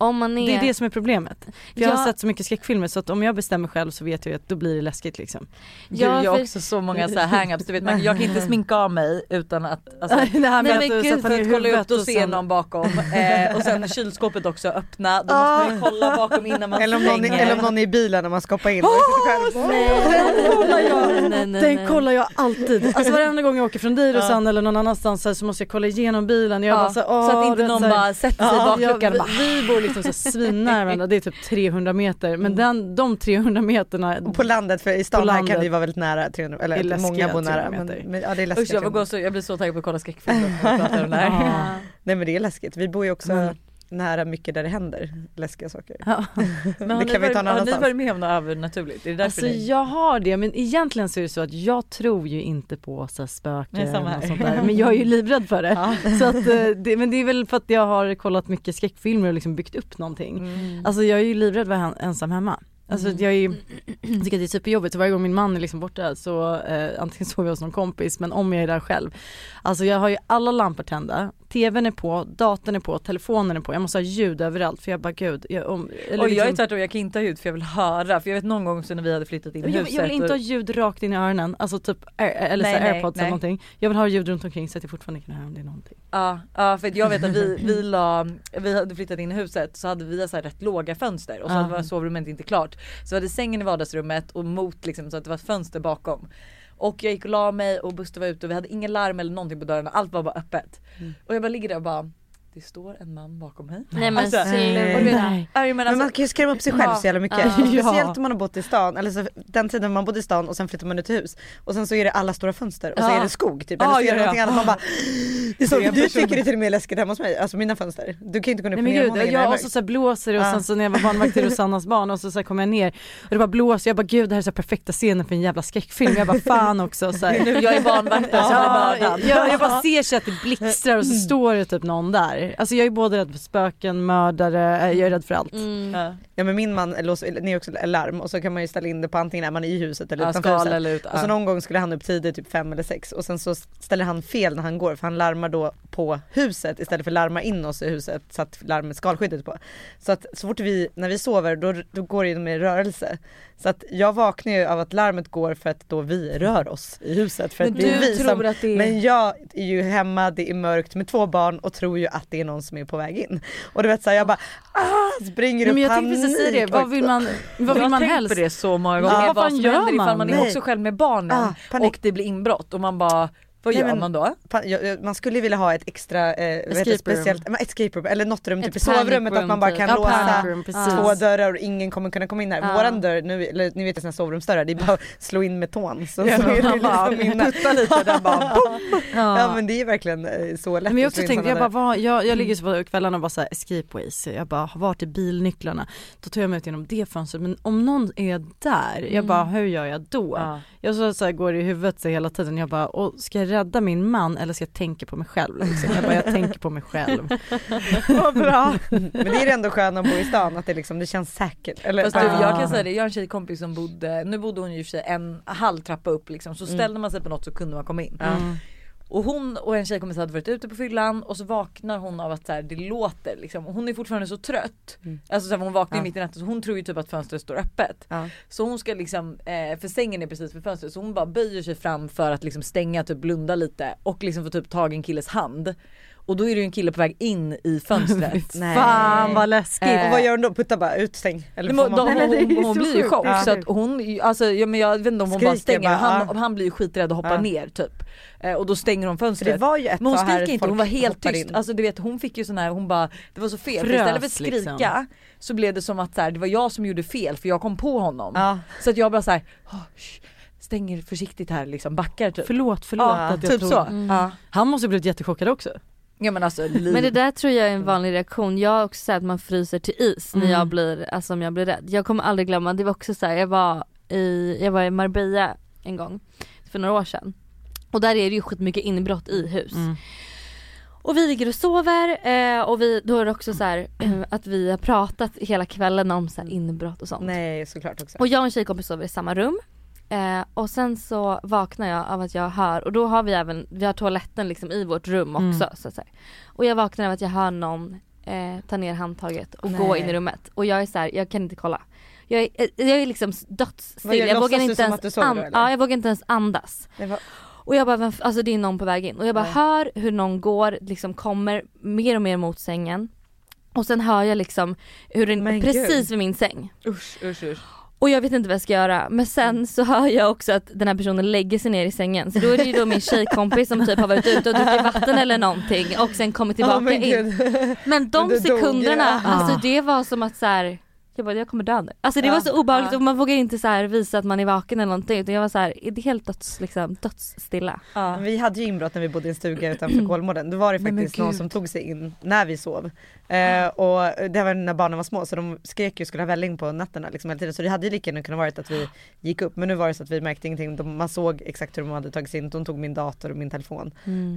Speaker 3: Om man är...
Speaker 4: Det är det som är problemet. För jag
Speaker 3: Ja.
Speaker 4: har sett så mycket skräckfilmer så att om jag bestämmer själv så vet jag ju att då blir det läskigt liksom.
Speaker 1: Gud,
Speaker 3: Ja,
Speaker 1: jag har
Speaker 3: för-
Speaker 1: också så många så här hang-ups, du vet man, jag kan inte *laughs* sminka av mig utan att alltså,
Speaker 4: det här
Speaker 3: Nej,
Speaker 4: med
Speaker 3: men
Speaker 4: att du
Speaker 3: gud,
Speaker 4: ner
Speaker 1: att kolla upp och
Speaker 4: och
Speaker 1: se
Speaker 4: sen-
Speaker 1: någon bakom *laughs* eh, och sen kylskåpet också öppna, då måste man ju kolla bakom innan man
Speaker 5: Eller om, någon, eller om någon är i bilen och man ska hoppa in.
Speaker 3: Nej, nej, nej, nej,
Speaker 4: Den
Speaker 3: nej.
Speaker 4: kollar jag alltid. Alltså varenda gång jag åker från dig Rosanne eller någon annanstans så, här, så måste jag kolla igenom bilen. Jag
Speaker 1: Ja,
Speaker 4: bara så, här,
Speaker 1: så att inte någon bara sätter sig i bakluckan och bara
Speaker 4: vi, bor liksom så svinnära varandra, det är typ 300 meter men den, de 300 meterna
Speaker 5: Och På landet, för i stan här kan det ju vara väldigt nära 300,
Speaker 4: Det är
Speaker 5: eller
Speaker 4: läskiga
Speaker 5: många bor nära.
Speaker 4: 300
Speaker 5: Men, men, ja det är läskigt.
Speaker 1: Usch jag, får gå så, jag blir så taggad på att kolla skräckfilmer. *laughs*
Speaker 4: Ja.
Speaker 5: Nej men det är läskigt, vi bor ju också
Speaker 4: Mm.
Speaker 5: Nära mycket där det händer läskiga saker.
Speaker 4: Ja. *laughs*
Speaker 1: Men har,
Speaker 5: Det
Speaker 1: ni
Speaker 5: kan vi
Speaker 1: varit, har ni varit med om något övernaturligt? Är det
Speaker 4: Alltså
Speaker 1: ni...
Speaker 4: jag har det men egentligen så är det så att jag tror ju inte på så spöken och sånt där *laughs* men jag är ju livrädd för det.
Speaker 1: Ja.
Speaker 4: Så att, eh, det. Men det är väl för att jag har kollat mycket skräckfilmer och liksom byggt upp någonting.
Speaker 1: Mm.
Speaker 4: Alltså jag är ju livrädd att vara en- ensam hemma. Alltså
Speaker 3: Mm.
Speaker 4: jag är ju, jag tycker att det är superjobbigt så varje gång min man är liksom borta så eh, antingen sover jag hos någon kompis men om jag är där själv. Alltså jag har ju alla lampor tända, tvn är på, datorn är på, telefonen är på, jag måste ha ljud överallt för jag bara gud. Jag, om, eller
Speaker 1: och jag är
Speaker 4: liksom-
Speaker 1: tvärtom, jag kan inte ha ljud för jag vill höra. För jag vet någon gång så när vi hade flyttat in i huset.
Speaker 4: jag vill inte
Speaker 1: och-
Speaker 4: ha ljud rakt in i öronen, alltså typ air, eller
Speaker 1: Nej,
Speaker 4: så
Speaker 1: nej,
Speaker 4: airpods
Speaker 1: nej.
Speaker 4: eller någonting. Jag vill ha ljud runt omkring så att jag fortfarande kan höra om det är någonting.
Speaker 1: Ja, ja för jag vet att vi, vi la, vi hade flyttat in i huset så hade vi så här rätt låga fönster och så
Speaker 4: Ja.
Speaker 1: var sovrummet inte klart. Så vi hade sängen i vardagsrummet och mot liksom så att det var ett fönster bakom. Och jag gick och la mig och Buster var ute och vi hade inga larm eller någonting på dörrarna, allt var bara öppet.
Speaker 4: Mm.
Speaker 1: Och jag bara ligger där och bara det står en man bakom mig.
Speaker 3: Nej men
Speaker 1: Alltså, och
Speaker 4: Nej.
Speaker 1: men
Speaker 5: Men
Speaker 1: alltså,
Speaker 5: man kan ju skrämma upp sig själv
Speaker 1: Ja.
Speaker 5: så jävla mycket. *laughs*
Speaker 3: Ja.
Speaker 5: Speciellt om man har bott i stan, eller så, den tiden man bodde i stan och sen flyttar man ut till hus. Och sen så är det alla stora fönster och så
Speaker 1: Ja.
Speaker 5: är det skog typ.
Speaker 1: Ja,
Speaker 5: Eller så är det
Speaker 1: ja.
Speaker 5: någonting annat. Man bara, *gasps* det är så,
Speaker 1: Det är
Speaker 5: du tycker det är till och med läskigt hemma hos mig, alltså mina fönster. Du kan ju inte gå ner
Speaker 4: Nej
Speaker 5: nedervåningen när det är
Speaker 4: jag också så här blåser och
Speaker 5: Ja.
Speaker 4: sen så när jag var barnvakt till *laughs* Rosannas barn och så, så här kom jag ner och det bara blåser, jag bara gud det här är så här perfekta scenen för en jävla skräckfilm. Jag bara *laughs* fan också så här.
Speaker 1: nu jag är är
Speaker 4: Ja,
Speaker 1: mördad.
Speaker 4: jag, jag bara ser så att det blixtrar och så står det typ någon där. Alltså jag är både rädd för spöken, mördare, eh, jag är rädd för allt.
Speaker 3: Mm.
Speaker 1: Ja.
Speaker 5: Ja men min man låser ner också larm och så kan man ju ställa in det på antingen när man är i huset eller
Speaker 1: Ja,
Speaker 5: utanför huset.
Speaker 1: eller ut.
Speaker 5: Och så någon gång skulle han upp tidigt, typ fem eller sex och sen så ställer han fel när han går för han larmar då på huset istället för larma in oss i huset så att larmet skalskyddet är på. Så att så fort vi, när vi sover då, då går det med rörelse. Så att jag vaknar ju av att larmet går för att då vi rör oss i huset för att
Speaker 1: Men
Speaker 5: är
Speaker 1: du
Speaker 5: vi
Speaker 1: tror
Speaker 5: som
Speaker 1: att det är...
Speaker 5: men jag är ju hemma, det är mörkt med två barn och tror ju att det är någon som är på väg in. Och du vet såhär jag bara ah, springer upp
Speaker 4: men tänkte precis säga det, vad vill man, vad
Speaker 1: jag
Speaker 4: vill
Speaker 1: har
Speaker 4: man
Speaker 1: tänkt
Speaker 4: helst?
Speaker 1: på det så många gånger.
Speaker 5: Ja,
Speaker 1: vad
Speaker 4: vad fan
Speaker 1: som
Speaker 4: gör
Speaker 1: händer ifall
Speaker 4: man?
Speaker 1: man är
Speaker 5: Nej.
Speaker 1: också själv med barnen
Speaker 5: Ah,
Speaker 1: och det blir inbrott och man bara vad
Speaker 5: Nej,
Speaker 1: gör
Speaker 5: men-
Speaker 1: man då?
Speaker 5: Man skulle vilja ha ett extra, eh,
Speaker 4: Escape room.
Speaker 5: speciellt, men escape room eller något rum typ
Speaker 3: Ett
Speaker 5: i sovrummet att man bara
Speaker 3: room,
Speaker 5: kan
Speaker 3: typ.
Speaker 4: Ja,
Speaker 5: låsa
Speaker 4: room,
Speaker 5: två dörrar och ingen kommer kunna komma in här.
Speaker 3: Ja.
Speaker 5: Våran dörr, nu, eller, ni vet här sovrumsdörrar, det är bara att slå in med tån. Så,
Speaker 1: Ja,
Speaker 5: så är det
Speaker 1: bara
Speaker 5: liksom
Speaker 1: putta lite den bara *laughs* boom.
Speaker 5: ja men det är verkligen eh, så lätt
Speaker 4: Men jag också tänkte, jag bara, vad, jag, jag ligger så på kvällarna och bara såhär escape ways, jag bara vart är bilnycklarna? Då tar jag mig ut genom det fönstret men om någon är där, jag bara hur gör jag då?
Speaker 1: Ja.
Speaker 4: Jag så, så här, går i huvudet så hela tiden, jag bara och ska jag rädda min man eller ska jag tänka på mig själv? Liksom? Jag bara jag tänker på mig själv. *laughs*
Speaker 5: Vad bra! Men det är ändå skönt att bo i stan, att det, liksom, det känns säkert. Eller,
Speaker 1: Fast du,
Speaker 4: Ja.
Speaker 1: jag kan säga det, jag har en tjejkompis som bodde, nu bodde hon ju för sig en halv trappa upp liksom, så
Speaker 5: Mm.
Speaker 1: ställde man sig på något så kunde man komma in.
Speaker 4: Mm.
Speaker 1: Och hon och en tjejkompis hade varit ute på fyllan och så vaknar hon av att så här, det låter liksom. Och hon är fortfarande så trött.
Speaker 5: Mm.
Speaker 1: Alltså så här, hon vaknar
Speaker 5: Ja.
Speaker 1: mitt i natten så hon tror ju typ att fönstret står öppet.
Speaker 5: Ja.
Speaker 1: Så hon ska liksom, eh, för sängen är precis vid fönstret så hon bara böjer sig fram för att liksom stänga, typ blunda lite och liksom få typ tag i en killes hand. Och då är det ju en kille på väg in i *laughs* fönstret.
Speaker 5: Nej.
Speaker 4: Fan vad läskigt.
Speaker 1: Eh,
Speaker 5: Och vad gör hon då? Putta bara ut stäng? Eller
Speaker 1: Men
Speaker 5: man...
Speaker 1: hon,
Speaker 4: Nej,
Speaker 1: hon, hon
Speaker 4: så
Speaker 1: blir ju i chock
Speaker 5: Ja.
Speaker 1: så att hon, alltså, ja, men jag vet inte om hon bara
Speaker 5: Skriker
Speaker 1: stänger,
Speaker 5: bara,
Speaker 1: han,
Speaker 5: ja.
Speaker 1: han blir ju skiträdd och hoppar
Speaker 5: Ja.
Speaker 1: ner typ. Eh, och då stänger hon
Speaker 5: För det
Speaker 1: fönstret.
Speaker 5: var ju ett
Speaker 1: Men hon skriker inte, hon var helt tyst.
Speaker 5: in.
Speaker 1: Alltså du vet hon fick ju sån här, hon bara, det var så fel. för
Speaker 4: Frös,
Speaker 1: istället för att skrika
Speaker 4: liksom.
Speaker 1: så blev det som att så här, det var jag som gjorde fel för jag kom på honom.
Speaker 5: Ja.
Speaker 1: Så att jag bara såhär, stänger försiktigt här liksom, backar typ.
Speaker 4: Förlåt, förlåt
Speaker 1: Ja,
Speaker 4: att jag
Speaker 1: typ
Speaker 4: tog...
Speaker 1: så.
Speaker 3: Mm.
Speaker 1: Ja.
Speaker 4: Han måste blivit jättechockad också.
Speaker 1: ja men alltså.
Speaker 3: Men det där tror jag är en vanlig reaktion. Jag har också sagt att man fryser till is när
Speaker 4: Mm.
Speaker 3: jag blir, alltså om jag blir rädd. Jag kommer aldrig glömma, det var också så här, jag var i, jag var i Marbella en gång för några år sedan. Och där är det ju skitmycket inbrott i hus.
Speaker 4: Mm.
Speaker 3: Och vi ligger och sover eh, och vi, då är det också så här *clears throat* att vi har pratat hela kvällen om så här inbrott och sånt.
Speaker 5: Nej såklart också.
Speaker 3: Och jag och en tjejkompis sover i samma rum. Eh, och sen så vaknar jag av att jag hör, och då har vi även, vi har toaletten liksom i vårt rum också
Speaker 4: Mm.
Speaker 3: så att säga. Och jag vaknar av att jag hör någon eh, ta ner handtaget och gå
Speaker 5: Nej.
Speaker 3: in i rummet. Och jag är så här, jag kan inte kolla. Jag är, eh, jag är liksom dödsstill, jag vågar inte ens ja, jag vågar inte andas.
Speaker 5: Var...
Speaker 3: Och jag bara, vem, alltså det är någon på väg in. Och jag bara hör hur någon går, liksom kommer mer och mer mot sängen. Och sen hör jag liksom hur den,
Speaker 5: Men
Speaker 3: precis
Speaker 5: gud.
Speaker 3: vid min säng.
Speaker 1: Usch usch usch.
Speaker 3: Och jag vet inte vad jag ska göra men
Speaker 5: Mm.
Speaker 3: sen så hör jag också att den här personen lägger sig ner i sängen så då är det ju då min tjejkompis som typ har varit ute och druckit vatten eller någonting och sen kommit tillbaka
Speaker 5: men
Speaker 3: in. Men de
Speaker 5: Men du dog,
Speaker 3: sekunderna,
Speaker 5: ja.
Speaker 3: alltså det var som att så här, jag bara jag kommer dö nu. Alltså det
Speaker 5: Ja,
Speaker 3: var så obehagligt
Speaker 1: ja.
Speaker 3: och man vågar inte så här visa att man är vaken eller någonting utan jag var så här, det är helt döds, liksom, dödsstilla.
Speaker 1: Ja.
Speaker 5: Vi hade ju inbrott när vi bodde i en stuga utanför Kolmården. Då var det faktiskt någon som tog sig in när vi sov. Eh, och det var när barnen var små så de skrek ju skulle ha välling på nätterna liksom hela tiden. Så det hade ju lika gärna kunnat varit att vi gick upp. Men nu var det så att vi märkte ingenting. De, man såg exakt hur de hade tagit sig in. De tog min dator och min telefon.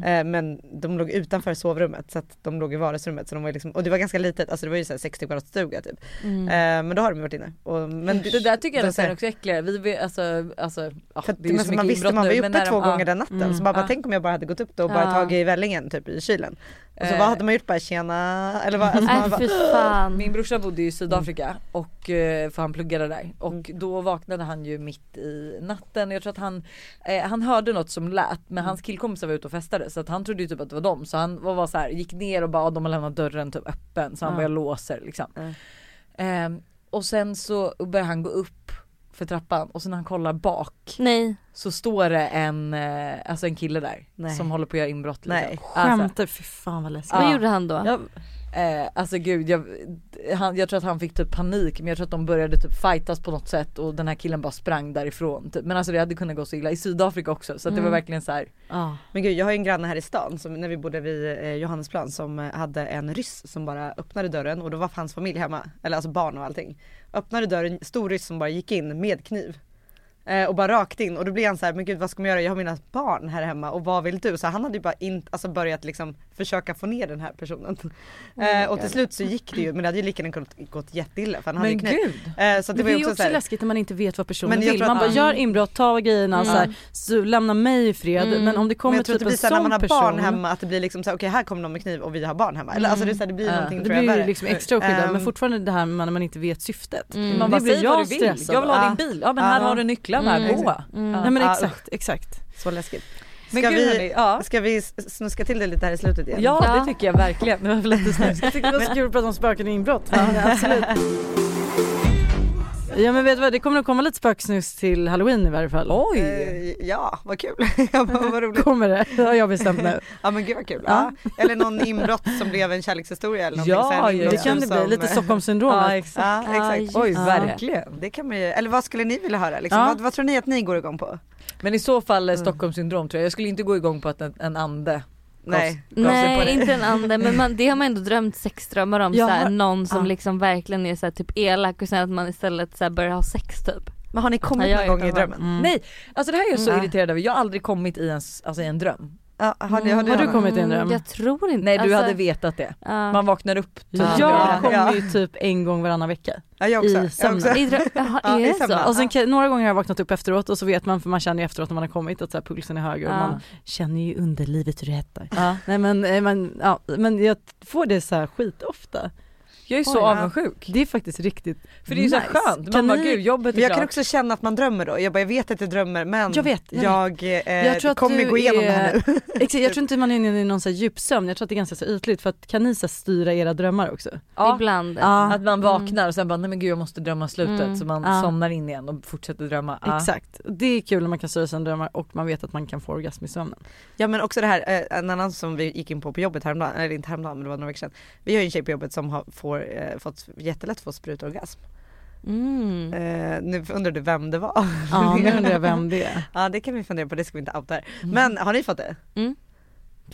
Speaker 5: Eh, men de låg utanför sovrummet så att de låg i vardagsrummet. Så de var liksom, och det var ganska litet, alltså det var ju så här 60 kvadrat stuga typ.
Speaker 3: Mm.
Speaker 5: Eh, men då har de varit inne. Och, men
Speaker 1: Det där tycker jag nästan är också äckligare. Vi, vet- alltså, alltså, ja,
Speaker 5: För
Speaker 1: det är
Speaker 5: men man visste, man var ju uppe
Speaker 1: de-
Speaker 5: två
Speaker 1: ja.
Speaker 5: gånger den natten
Speaker 4: Mm.
Speaker 5: så man bara
Speaker 1: Ja.
Speaker 5: tänk om jag bara hade gått upp då och bara
Speaker 3: Ja.
Speaker 5: tagit i vällingen typ i kylen. Och så
Speaker 1: Eh.
Speaker 5: vad hade man gjort? Bara tjena eller vad? Alltså, man bara.
Speaker 1: Min brorsa bodde ju i Sydafrika och eh, för han pluggade där och
Speaker 5: Mm.
Speaker 1: då vaknade han ju mitt i natten. Jag tror att han, eh, han hörde något som lät men hans killkompisar var ute och festade så att han trodde ju typ att det var dem så han var, var så här, gick ner och bara "Ja, de har lämnat dörren typ öppen så han
Speaker 4: Ja.
Speaker 1: bara jag låser liksom.
Speaker 5: Ja.
Speaker 1: Ehm, och sen så börjar han gå upp för trappan och sen när han kollar bak
Speaker 3: Nej.
Speaker 1: så står det en, eh, alltså en kille där
Speaker 5: Nej.
Speaker 1: som håller på att göra inbrott. Liksom.
Speaker 5: Nej.
Speaker 1: Alltså,
Speaker 4: Skämtar, fy fan vad läskigt.
Speaker 1: Ja.
Speaker 3: Vad gjorde han då?
Speaker 4: Ja,
Speaker 1: Eh, alltså gud, jag, han, jag tror att han fick typ panik men jag tror att de började typ fightas på något sätt och den här killen bara sprang därifrån. Typ. Men alltså det hade kunnat gå så illa i Sydafrika också så att det var
Speaker 3: Mm.
Speaker 1: verkligen så här.
Speaker 4: ja.
Speaker 5: Men gud jag har ju en granne här i stan som när vi bodde vid eh, Johannesplan som eh, hade en ryss som bara öppnade dörren och då var hans familj hemma, eller alltså barn och allting. Öppnade dörren, stor ryss som bara gick in med kniv. Eh, och bara rakt in och då blir han så här, men gud vad ska man göra? Jag har mina barn här hemma och vad vill du? Så han hade ju bara in, alltså börjat liksom försöka få ner den här personen. Eh, och till slut så gick det ju men det hade ju lika gärna gått, jätteilla för han hade ju
Speaker 1: Men
Speaker 5: kniv.
Speaker 1: gud!
Speaker 5: Eh, så det
Speaker 4: Men
Speaker 5: var
Speaker 4: det är
Speaker 5: också,
Speaker 4: också
Speaker 5: här,
Speaker 4: läskigt när man inte vet vad personen
Speaker 5: Men jag
Speaker 4: vill. Man
Speaker 5: att-
Speaker 4: bara
Speaker 5: Mm.
Speaker 4: gör inbrott, ta grejerna
Speaker 3: Mm.
Speaker 4: så, här, så lämna mig i fred.
Speaker 3: Mm.
Speaker 4: Men om det
Speaker 5: Men
Speaker 4: kommer
Speaker 5: jag tror att
Speaker 4: typ
Speaker 5: det blir
Speaker 4: en
Speaker 5: så här, när man
Speaker 4: sån
Speaker 5: har
Speaker 4: person.
Speaker 5: barn hemma att det blir liksom så här, okej här kommer någon med kniv och vi har barn hemma. Eller alltså det, är så här, det blir
Speaker 1: Mm.
Speaker 5: någonting
Speaker 4: Det blir ju liksom extra oskyddat men
Speaker 5: Ehm.
Speaker 4: fortfarande det här när man inte vet syftet.
Speaker 3: Mm.
Speaker 1: Man
Speaker 4: Det
Speaker 1: bara
Speaker 4: blir
Speaker 1: säg vad
Speaker 4: jag
Speaker 1: du vill,
Speaker 4: stressad
Speaker 1: jag vill ha din bil. Ja men här har du nycklarna,
Speaker 3: Mm.
Speaker 1: gå!
Speaker 3: Mm.
Speaker 4: Nej men exakt, exakt.
Speaker 5: Så läskigt.
Speaker 1: Men
Speaker 5: Ska
Speaker 1: gud
Speaker 5: vi-
Speaker 1: hörni, ja.
Speaker 5: Ska vi snuska till det lite här i slutet igen?
Speaker 1: Ja,
Speaker 3: Ja.
Speaker 1: det tycker jag verkligen. Det var lite *laughs* snällt.
Speaker 4: Jag tyckte det var så kul att prata om spöken och inbrott. Ja, *laughs* absolut. Ja men vet du vad, det kommer att komma lite spöksnus till halloween i varje fall.
Speaker 1: Oj!
Speaker 5: Eh, ja, vad kul. *laughs* vad, roligt.
Speaker 4: Kommer det? Det har jag bestämt nu. *laughs*
Speaker 5: Ja men gud vad kul. Ja. Eller någon inbrott som blev en kärlekshistoria eller någonting.
Speaker 1: Ja, ja.
Speaker 4: Det kan det bli,
Speaker 5: som,
Speaker 4: lite Stockholmssyndromet. *laughs*
Speaker 1: Ja exakt.
Speaker 5: Ja exakt.
Speaker 1: Oj
Speaker 3: Ja.
Speaker 1: verkligen.
Speaker 5: Det kan man ju, eller vad skulle ni vilja höra? Liksom?
Speaker 4: Ja.
Speaker 5: Vad, vad tror ni att ni går igång på?
Speaker 1: Men i så fall eh, Stockholmssyndrom tror jag. Jag skulle inte gå igång på att en, en ande
Speaker 5: Nej.
Speaker 3: Nej inte en ande men man, det har man ändå drömt sexdrömmar om
Speaker 4: Jag
Speaker 3: såhär,
Speaker 4: har-
Speaker 3: någon som
Speaker 4: ja.
Speaker 3: liksom verkligen är såhär, typ elak och sen att man istället såhär, börjar ha sex typ.
Speaker 5: Men har ni kommit
Speaker 3: Ja, jag
Speaker 5: någon gång i drömmen?
Speaker 4: Mm.
Speaker 1: Nej, alltså det här är jag så
Speaker 5: Mm.
Speaker 1: irriterad över. Jag har aldrig kommit i en, alltså i en dröm.
Speaker 5: Har, ni, har,
Speaker 4: Har du kommit i en dröm?
Speaker 3: Mm, Jag tror inte.
Speaker 1: Nej du
Speaker 3: alltså,
Speaker 1: hade vetat det.
Speaker 3: ja.
Speaker 1: Man vaknar upp typ.
Speaker 5: Ja.
Speaker 4: Jag
Speaker 5: Ja.
Speaker 4: kommer ju typ en gång varannan vecka.
Speaker 5: Ja, jag också.
Speaker 4: i sömnen.
Speaker 3: I Jaha,
Speaker 5: Ja,
Speaker 3: är
Speaker 5: i
Speaker 3: det
Speaker 5: sömnen.
Speaker 3: så?
Speaker 4: Och sen kan, några gånger har jag vaknat upp efteråt och så vet man, för man känner ju efteråt när man har kommit att så här, pulsen är högre och
Speaker 3: Ja.
Speaker 4: man känner ju underlivet hur det hettar.
Speaker 1: Ja.
Speaker 4: Nej men, eh, men, ja, men jag får det så här skitofta.
Speaker 1: Jag är så
Speaker 5: Oj.
Speaker 1: avundsjuk.
Speaker 4: Det är faktiskt riktigt
Speaker 1: För det är ju så
Speaker 4: nice.
Speaker 1: skönt.
Speaker 4: Kan
Speaker 1: Man bara
Speaker 4: ni-
Speaker 1: gud jobbet är
Speaker 5: Men jag kan
Speaker 1: klart.
Speaker 5: också känna att man drömmer då. Jag bara, jag vet att jag drömmer men
Speaker 4: Jag vet, jag
Speaker 5: jag, eh,
Speaker 4: Jag tror att
Speaker 5: kommer gå igenom det här nu. *laughs*
Speaker 4: Exakt, jag tror inte man är inne i någon så här djupsömn, jag tror att det är ganska så ytligt för att kan ni så styra era drömmar också?
Speaker 1: Ja.
Speaker 3: Ibland.
Speaker 4: Ja.
Speaker 1: Att man vaknar och sen bara nej men gud jag måste drömma slutet
Speaker 3: Mm.
Speaker 1: så man
Speaker 4: Ja.
Speaker 1: somnar in igen och fortsätter drömma. Ja.
Speaker 4: Exakt, det är kul när man kan styra sina drömmar och man vet att man kan få orgasm i sömnen.
Speaker 5: Ja men också det här, eh, en annan som vi gick in på på jobbet häromdagen, eller inte häromdagen men det var några veckor sedan. Vi har ju en tjej på jobbet som har får, eh, fått jättelätt få sprutorgasm.
Speaker 3: Mm.
Speaker 5: Eh, nu undrar du vem det var?
Speaker 4: Ja, nu undrar jag *laughs* vem det är.
Speaker 5: ja det kan vi fundera på, det ska vi inte outa här.
Speaker 4: Mm.
Speaker 5: Men har ni fått det?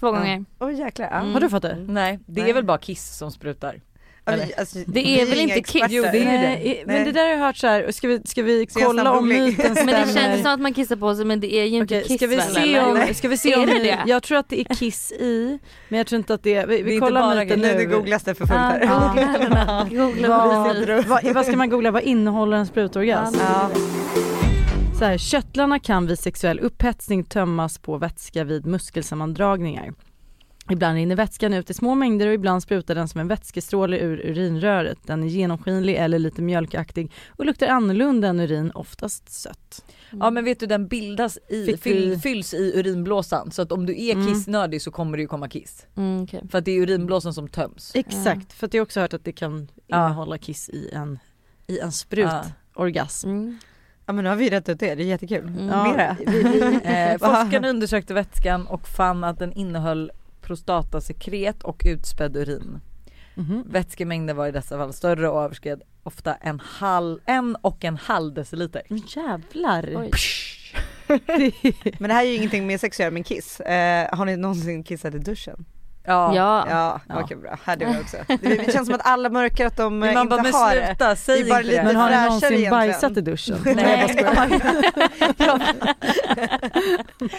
Speaker 3: Två gånger.
Speaker 5: Oj jäklar. Ja.
Speaker 3: Mm.
Speaker 4: Har du fått det?
Speaker 1: Nej det är
Speaker 5: Nej.
Speaker 1: väl bara kiss som sprutar. Eller?
Speaker 5: vi, alltså,
Speaker 3: Det
Speaker 5: vi
Speaker 3: är väl inte kiss?
Speaker 1: Jo, det är ju
Speaker 4: Nej, men det där har jag hört så här, ska vi, ska vi kolla om myten *laughs*
Speaker 3: Men det
Speaker 4: stämmer?
Speaker 3: känns som att man kissar på sig men det är ju inte
Speaker 4: Okej,
Speaker 3: kiss
Speaker 4: ska vi
Speaker 3: väl,
Speaker 4: se
Speaker 3: eller?
Speaker 4: om, ska vi se om
Speaker 3: det
Speaker 4: ni,
Speaker 3: det?
Speaker 4: jag tror att det är kiss i, men jag tror inte att det är, vi,
Speaker 1: Det är
Speaker 4: vi
Speaker 1: inte
Speaker 4: kollar
Speaker 1: bara
Speaker 4: myten
Speaker 5: Nu,
Speaker 4: nu.
Speaker 5: googlas det för fullt här.
Speaker 3: googla, *laughs* googla
Speaker 4: Vad, vad, vad ska man googla, vad innehåller en sprutorgasm?
Speaker 5: Ja.
Speaker 4: Så här, köttlarna kan vid sexuell upphetsning tömmas på vätska vid muskelsammandragningar. Ibland rinner vätskan ut i små mängder och ibland sprutar den som en vätskestråle ur urinröret. Den är genomskinlig eller lite mjölkaktig och luktar annorlunda än urin, oftast sött.
Speaker 1: Ja men vet du den bildas i, fyll, fylls i urinblåsan så att om du är
Speaker 4: Mm.
Speaker 1: kissnördig så kommer det ju komma kiss.
Speaker 3: Mm, okej.
Speaker 1: För att det är urinblåsan som töms.
Speaker 4: Exakt, för att jag har också hört att det kan innehålla kiss i en, i en sprutorgasm.
Speaker 3: Mm.
Speaker 5: ja men nu har vi rätt ut det, det är jättekul.
Speaker 3: Mm.
Speaker 4: Ja, vi- *laughs*
Speaker 1: Eh, forskarna undersökte vätskan och fann att den innehöll prostatasekret och utspädd urin.
Speaker 4: Mhm.
Speaker 1: Vätskemängden var i dessa fall större och överskred ofta en, halv, en och en halv deciliter.
Speaker 4: Men Jävlar! *laughs*
Speaker 5: Men det här är ju ingenting med sex att göra med kiss. Eh, har ni någonsin kissat i duschen?
Speaker 1: Ja.
Speaker 3: Ja.
Speaker 5: Ja,
Speaker 4: Ja.
Speaker 5: okej bra. Hade jag också. Det, det känns som att alla mörkar att de eh,
Speaker 1: Men man
Speaker 5: inte
Speaker 1: bara men
Speaker 5: har det.
Speaker 1: sluta, säg
Speaker 5: Det är bara
Speaker 1: inte
Speaker 5: lite-
Speaker 1: det.
Speaker 4: Men har ni någonsin
Speaker 5: egentligen.
Speaker 4: bajsat i duschen? *laughs*
Speaker 1: Nej.
Speaker 4: jag bara skojar.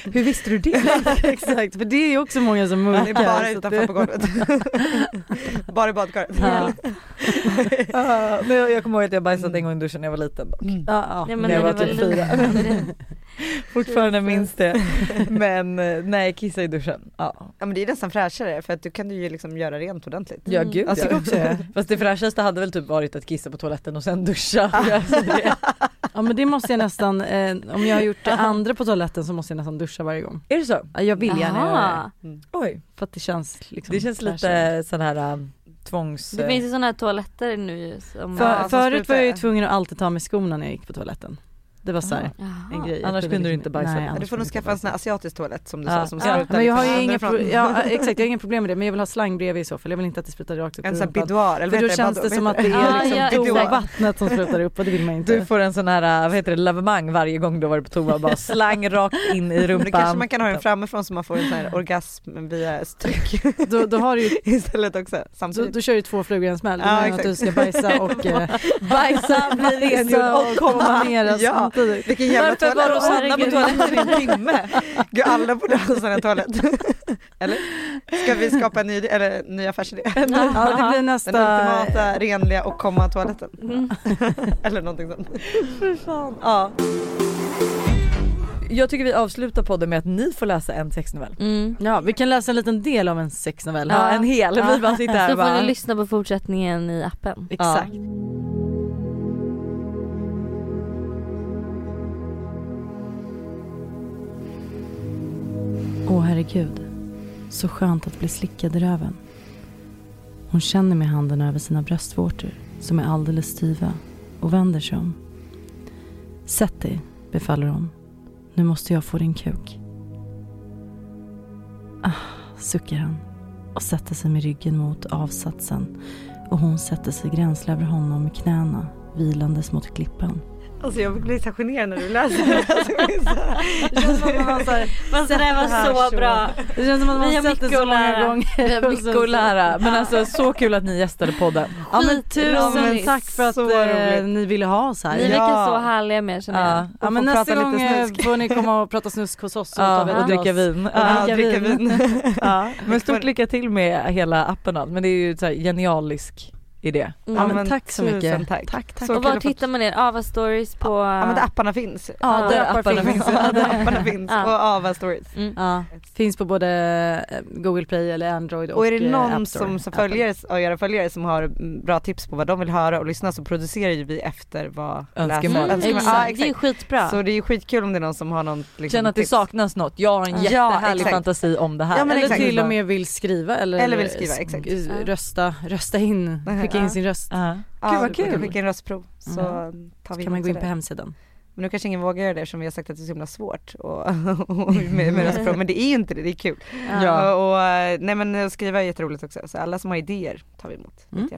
Speaker 4: *laughs*
Speaker 1: Hur visste du det? *laughs*
Speaker 4: Exakt, för det är ju också många som mörkar.
Speaker 5: Det är bara utanför
Speaker 4: det-
Speaker 5: på golvet. bara i badkaret.
Speaker 4: Ja.
Speaker 1: Men jag, jag kommer ihåg att jag bajsat en gång i duschen när jag var liten dock.
Speaker 5: Mm.
Speaker 4: Ja, ja.
Speaker 3: Nej, men
Speaker 1: när jag var
Speaker 3: du
Speaker 1: typ fyra. *laughs* Fortfarande minns det. *laughs* Men eh, nej kissa i duschen. Ja,
Speaker 5: Ja men det är nästan fräschare för att du kan du ju liksom göra rent ordentligt.
Speaker 1: ja
Speaker 3: Mm.
Speaker 1: gud
Speaker 5: Jag tycker
Speaker 1: ja.
Speaker 5: också det.
Speaker 1: Fast det fräschaste hade väl typ varit att kissa på toaletten och sen duscha. Alltså det-
Speaker 4: ja men det måste jag nästan, eh, om jag har gjort det andra på toaletten så måste jag nästan duscha varje gång.
Speaker 1: är det så?
Speaker 4: Ja, Jag vill gärna göra
Speaker 3: Jaha.
Speaker 1: Oj.
Speaker 4: det för att det känns liksom
Speaker 1: Det känns
Speaker 4: fräschare.
Speaker 1: lite sån här um, tvångs...
Speaker 3: Det finns ju sådana här toaletter nu som...
Speaker 4: För,
Speaker 5: Ja, som
Speaker 4: förut var jag ju tvungen att alltid ta med skorna när jag gick på toaletten. Det var så här, en grej.
Speaker 1: Annars
Speaker 4: kunde
Speaker 1: du
Speaker 4: liksom-
Speaker 1: inte bajsa.
Speaker 4: Nej,
Speaker 5: du får nog skaffa en sån här asiatisk toalett som du
Speaker 1: Ja.
Speaker 5: sa som
Speaker 4: Ja, men jag har ju inga, ja, exakt, jag har inga problem med det men jag vill ha slang bredvid i så fall. Jag vill inte att det sprutar rakt upp
Speaker 5: En sån här bidouar eller
Speaker 4: För då känns det som att det är
Speaker 3: ja,
Speaker 4: liksom vattnet som sprutar upp och det vill man inte.
Speaker 1: Du får en sån här, vad heter det, lavemang varje gång du har varit på toa. Bara slang rakt in i
Speaker 5: Men
Speaker 1: rumpan.
Speaker 5: då kanske man kan ha den framifrån så man får en sån här orgasm via stryk *laughs*
Speaker 4: Då, då, har du ju, *laughs*
Speaker 5: istället också samtidigt.
Speaker 4: då kör du två flugor i en smäll. Du
Speaker 5: Ja,
Speaker 4: menar att du ska bajsa och eh, *laughs*
Speaker 1: Bajsa, bli rengjord och komma.
Speaker 4: onanera
Speaker 5: Ja.
Speaker 4: Samtidigt.
Speaker 5: Vilken jävla
Speaker 1: Varför var
Speaker 5: toalett.
Speaker 1: Rosanna på toaletten i en *laughs* timme?
Speaker 5: Gud alla borde ha en sån här toalett. *laughs* eller? Ska vi skapa en ny, eller, ny affärsidé?
Speaker 4: Ja, det blir
Speaker 5: Den
Speaker 4: nästa...
Speaker 5: ultimata renliga och komma toaletten.
Speaker 3: Mm. *laughs*
Speaker 5: eller någonting sånt.
Speaker 1: Ja. Jag tycker vi avslutar podden med att ni får läsa en sexnovell.
Speaker 3: Mm.
Speaker 4: Ja, vi kan läsa en liten del av en sexnovell.
Speaker 1: Ja, en hel. Vi bara sitter här
Speaker 3: Så får
Speaker 1: bara...
Speaker 3: ni lyssna på fortsättningen i appen.
Speaker 4: Exakt. Åh herregud, så skönt att bli slickad i röven. Hon känner med handen över sina bröstvårtor som är alldeles styva och vänder sig om. Sätt dig, befaller hon. Nu måste jag få din kuk. Ah, suckar han och sätter sig med ryggen mot avsatsen och hon sätter sig gränsle över honom med knäna vilandes mot klippan.
Speaker 5: Alltså jag blir så generad när du läser det.
Speaker 4: Det känns som att man har så här, *laughs*
Speaker 3: det där var så
Speaker 4: så.
Speaker 3: bra.
Speaker 4: det känns som att man har sett det
Speaker 3: mycket
Speaker 4: så
Speaker 3: att
Speaker 4: många
Speaker 3: lära.
Speaker 4: gånger.
Speaker 1: Vi har
Speaker 4: Och
Speaker 1: mycket att lära *laughs* men alltså så kul att ni gästade podden.
Speaker 4: Ja men tusen tack för att eh, ni ville ha oss här.
Speaker 3: Ni
Speaker 5: Ja.
Speaker 3: verkar så härliga med er känner jag.
Speaker 1: Ja.
Speaker 4: Men nästa gång
Speaker 5: lite
Speaker 4: eh, får ni komma och prata snusk hos oss tar
Speaker 1: Ja, och dricka vin.
Speaker 5: Ja, dricka vin. *laughs*
Speaker 1: Ja. Men stort lycka till med hela appen och allt. men det är ju så här genialisk idé.
Speaker 3: Mm.
Speaker 4: Ja men
Speaker 5: men
Speaker 4: tack så mycket.
Speaker 5: tack.
Speaker 4: tack, tack.
Speaker 5: Så
Speaker 3: och var hittar man er? Ava stories på...
Speaker 5: Ja men där apparna finns.
Speaker 1: Ja,
Speaker 3: där
Speaker 1: där
Speaker 3: appar
Speaker 1: apparna
Speaker 3: finns.
Speaker 1: finns.
Speaker 5: Ja, där *laughs* apparna finns
Speaker 3: Ja.
Speaker 5: och Ava stories.
Speaker 3: Mm.
Speaker 4: Ja, finns på både eh, Google Play eller Android och
Speaker 5: Och är det
Speaker 4: eh,
Speaker 5: någon
Speaker 4: App Store.
Speaker 5: som, som följer och era följare som har bra tips på vad de vill höra och lyssna så producerar ju vi efter vad
Speaker 1: Önskemål.
Speaker 5: läsarna-
Speaker 3: Mm,
Speaker 5: önskemål.
Speaker 3: exakt.
Speaker 5: Ja,
Speaker 3: Det är ju
Speaker 5: exakt.
Speaker 3: skitbra.
Speaker 5: Så det är skitkul om det är någon som har någon liksom,
Speaker 1: Känner att det
Speaker 5: tips.
Speaker 1: saknas något. Jag har en
Speaker 3: Ja,
Speaker 1: jättehärlig
Speaker 5: exakt.
Speaker 1: fantasi om det här.
Speaker 5: Ja, men
Speaker 4: Eller
Speaker 5: exakt.
Speaker 4: till och med vill skriva eller,
Speaker 5: Eller vill skriva, exakt.
Speaker 4: rösta, rösta in, *laughs* skicka in
Speaker 5: Ja.
Speaker 4: sin röst.
Speaker 1: Ja.
Speaker 5: Ja,
Speaker 1: Gud vad
Speaker 5: du kan
Speaker 1: kul.
Speaker 5: skicka en röstprov så
Speaker 4: Mm.
Speaker 5: tar vi
Speaker 4: kan man gå in på
Speaker 5: det.
Speaker 4: hemsidan.
Speaker 5: Men nu kanske ingen vågar göra det eftersom vi har sagt att det är så himla svårt och, och *laughs* med, med röstprov men det är ju inte det, det är kul.
Speaker 1: Ja.
Speaker 5: Och, och nej men skriva är jätteroligt också så alla som har idéer tar vi emot.
Speaker 4: Mm.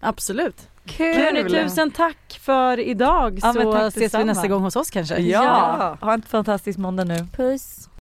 Speaker 4: Absolut.
Speaker 1: Kul!
Speaker 4: Hörni, tusen tack för idag
Speaker 1: Ja,
Speaker 4: så ses vi nästa gång hos oss kanske.
Speaker 1: Ja, ha en fantastisk måndag nu.
Speaker 3: Puss.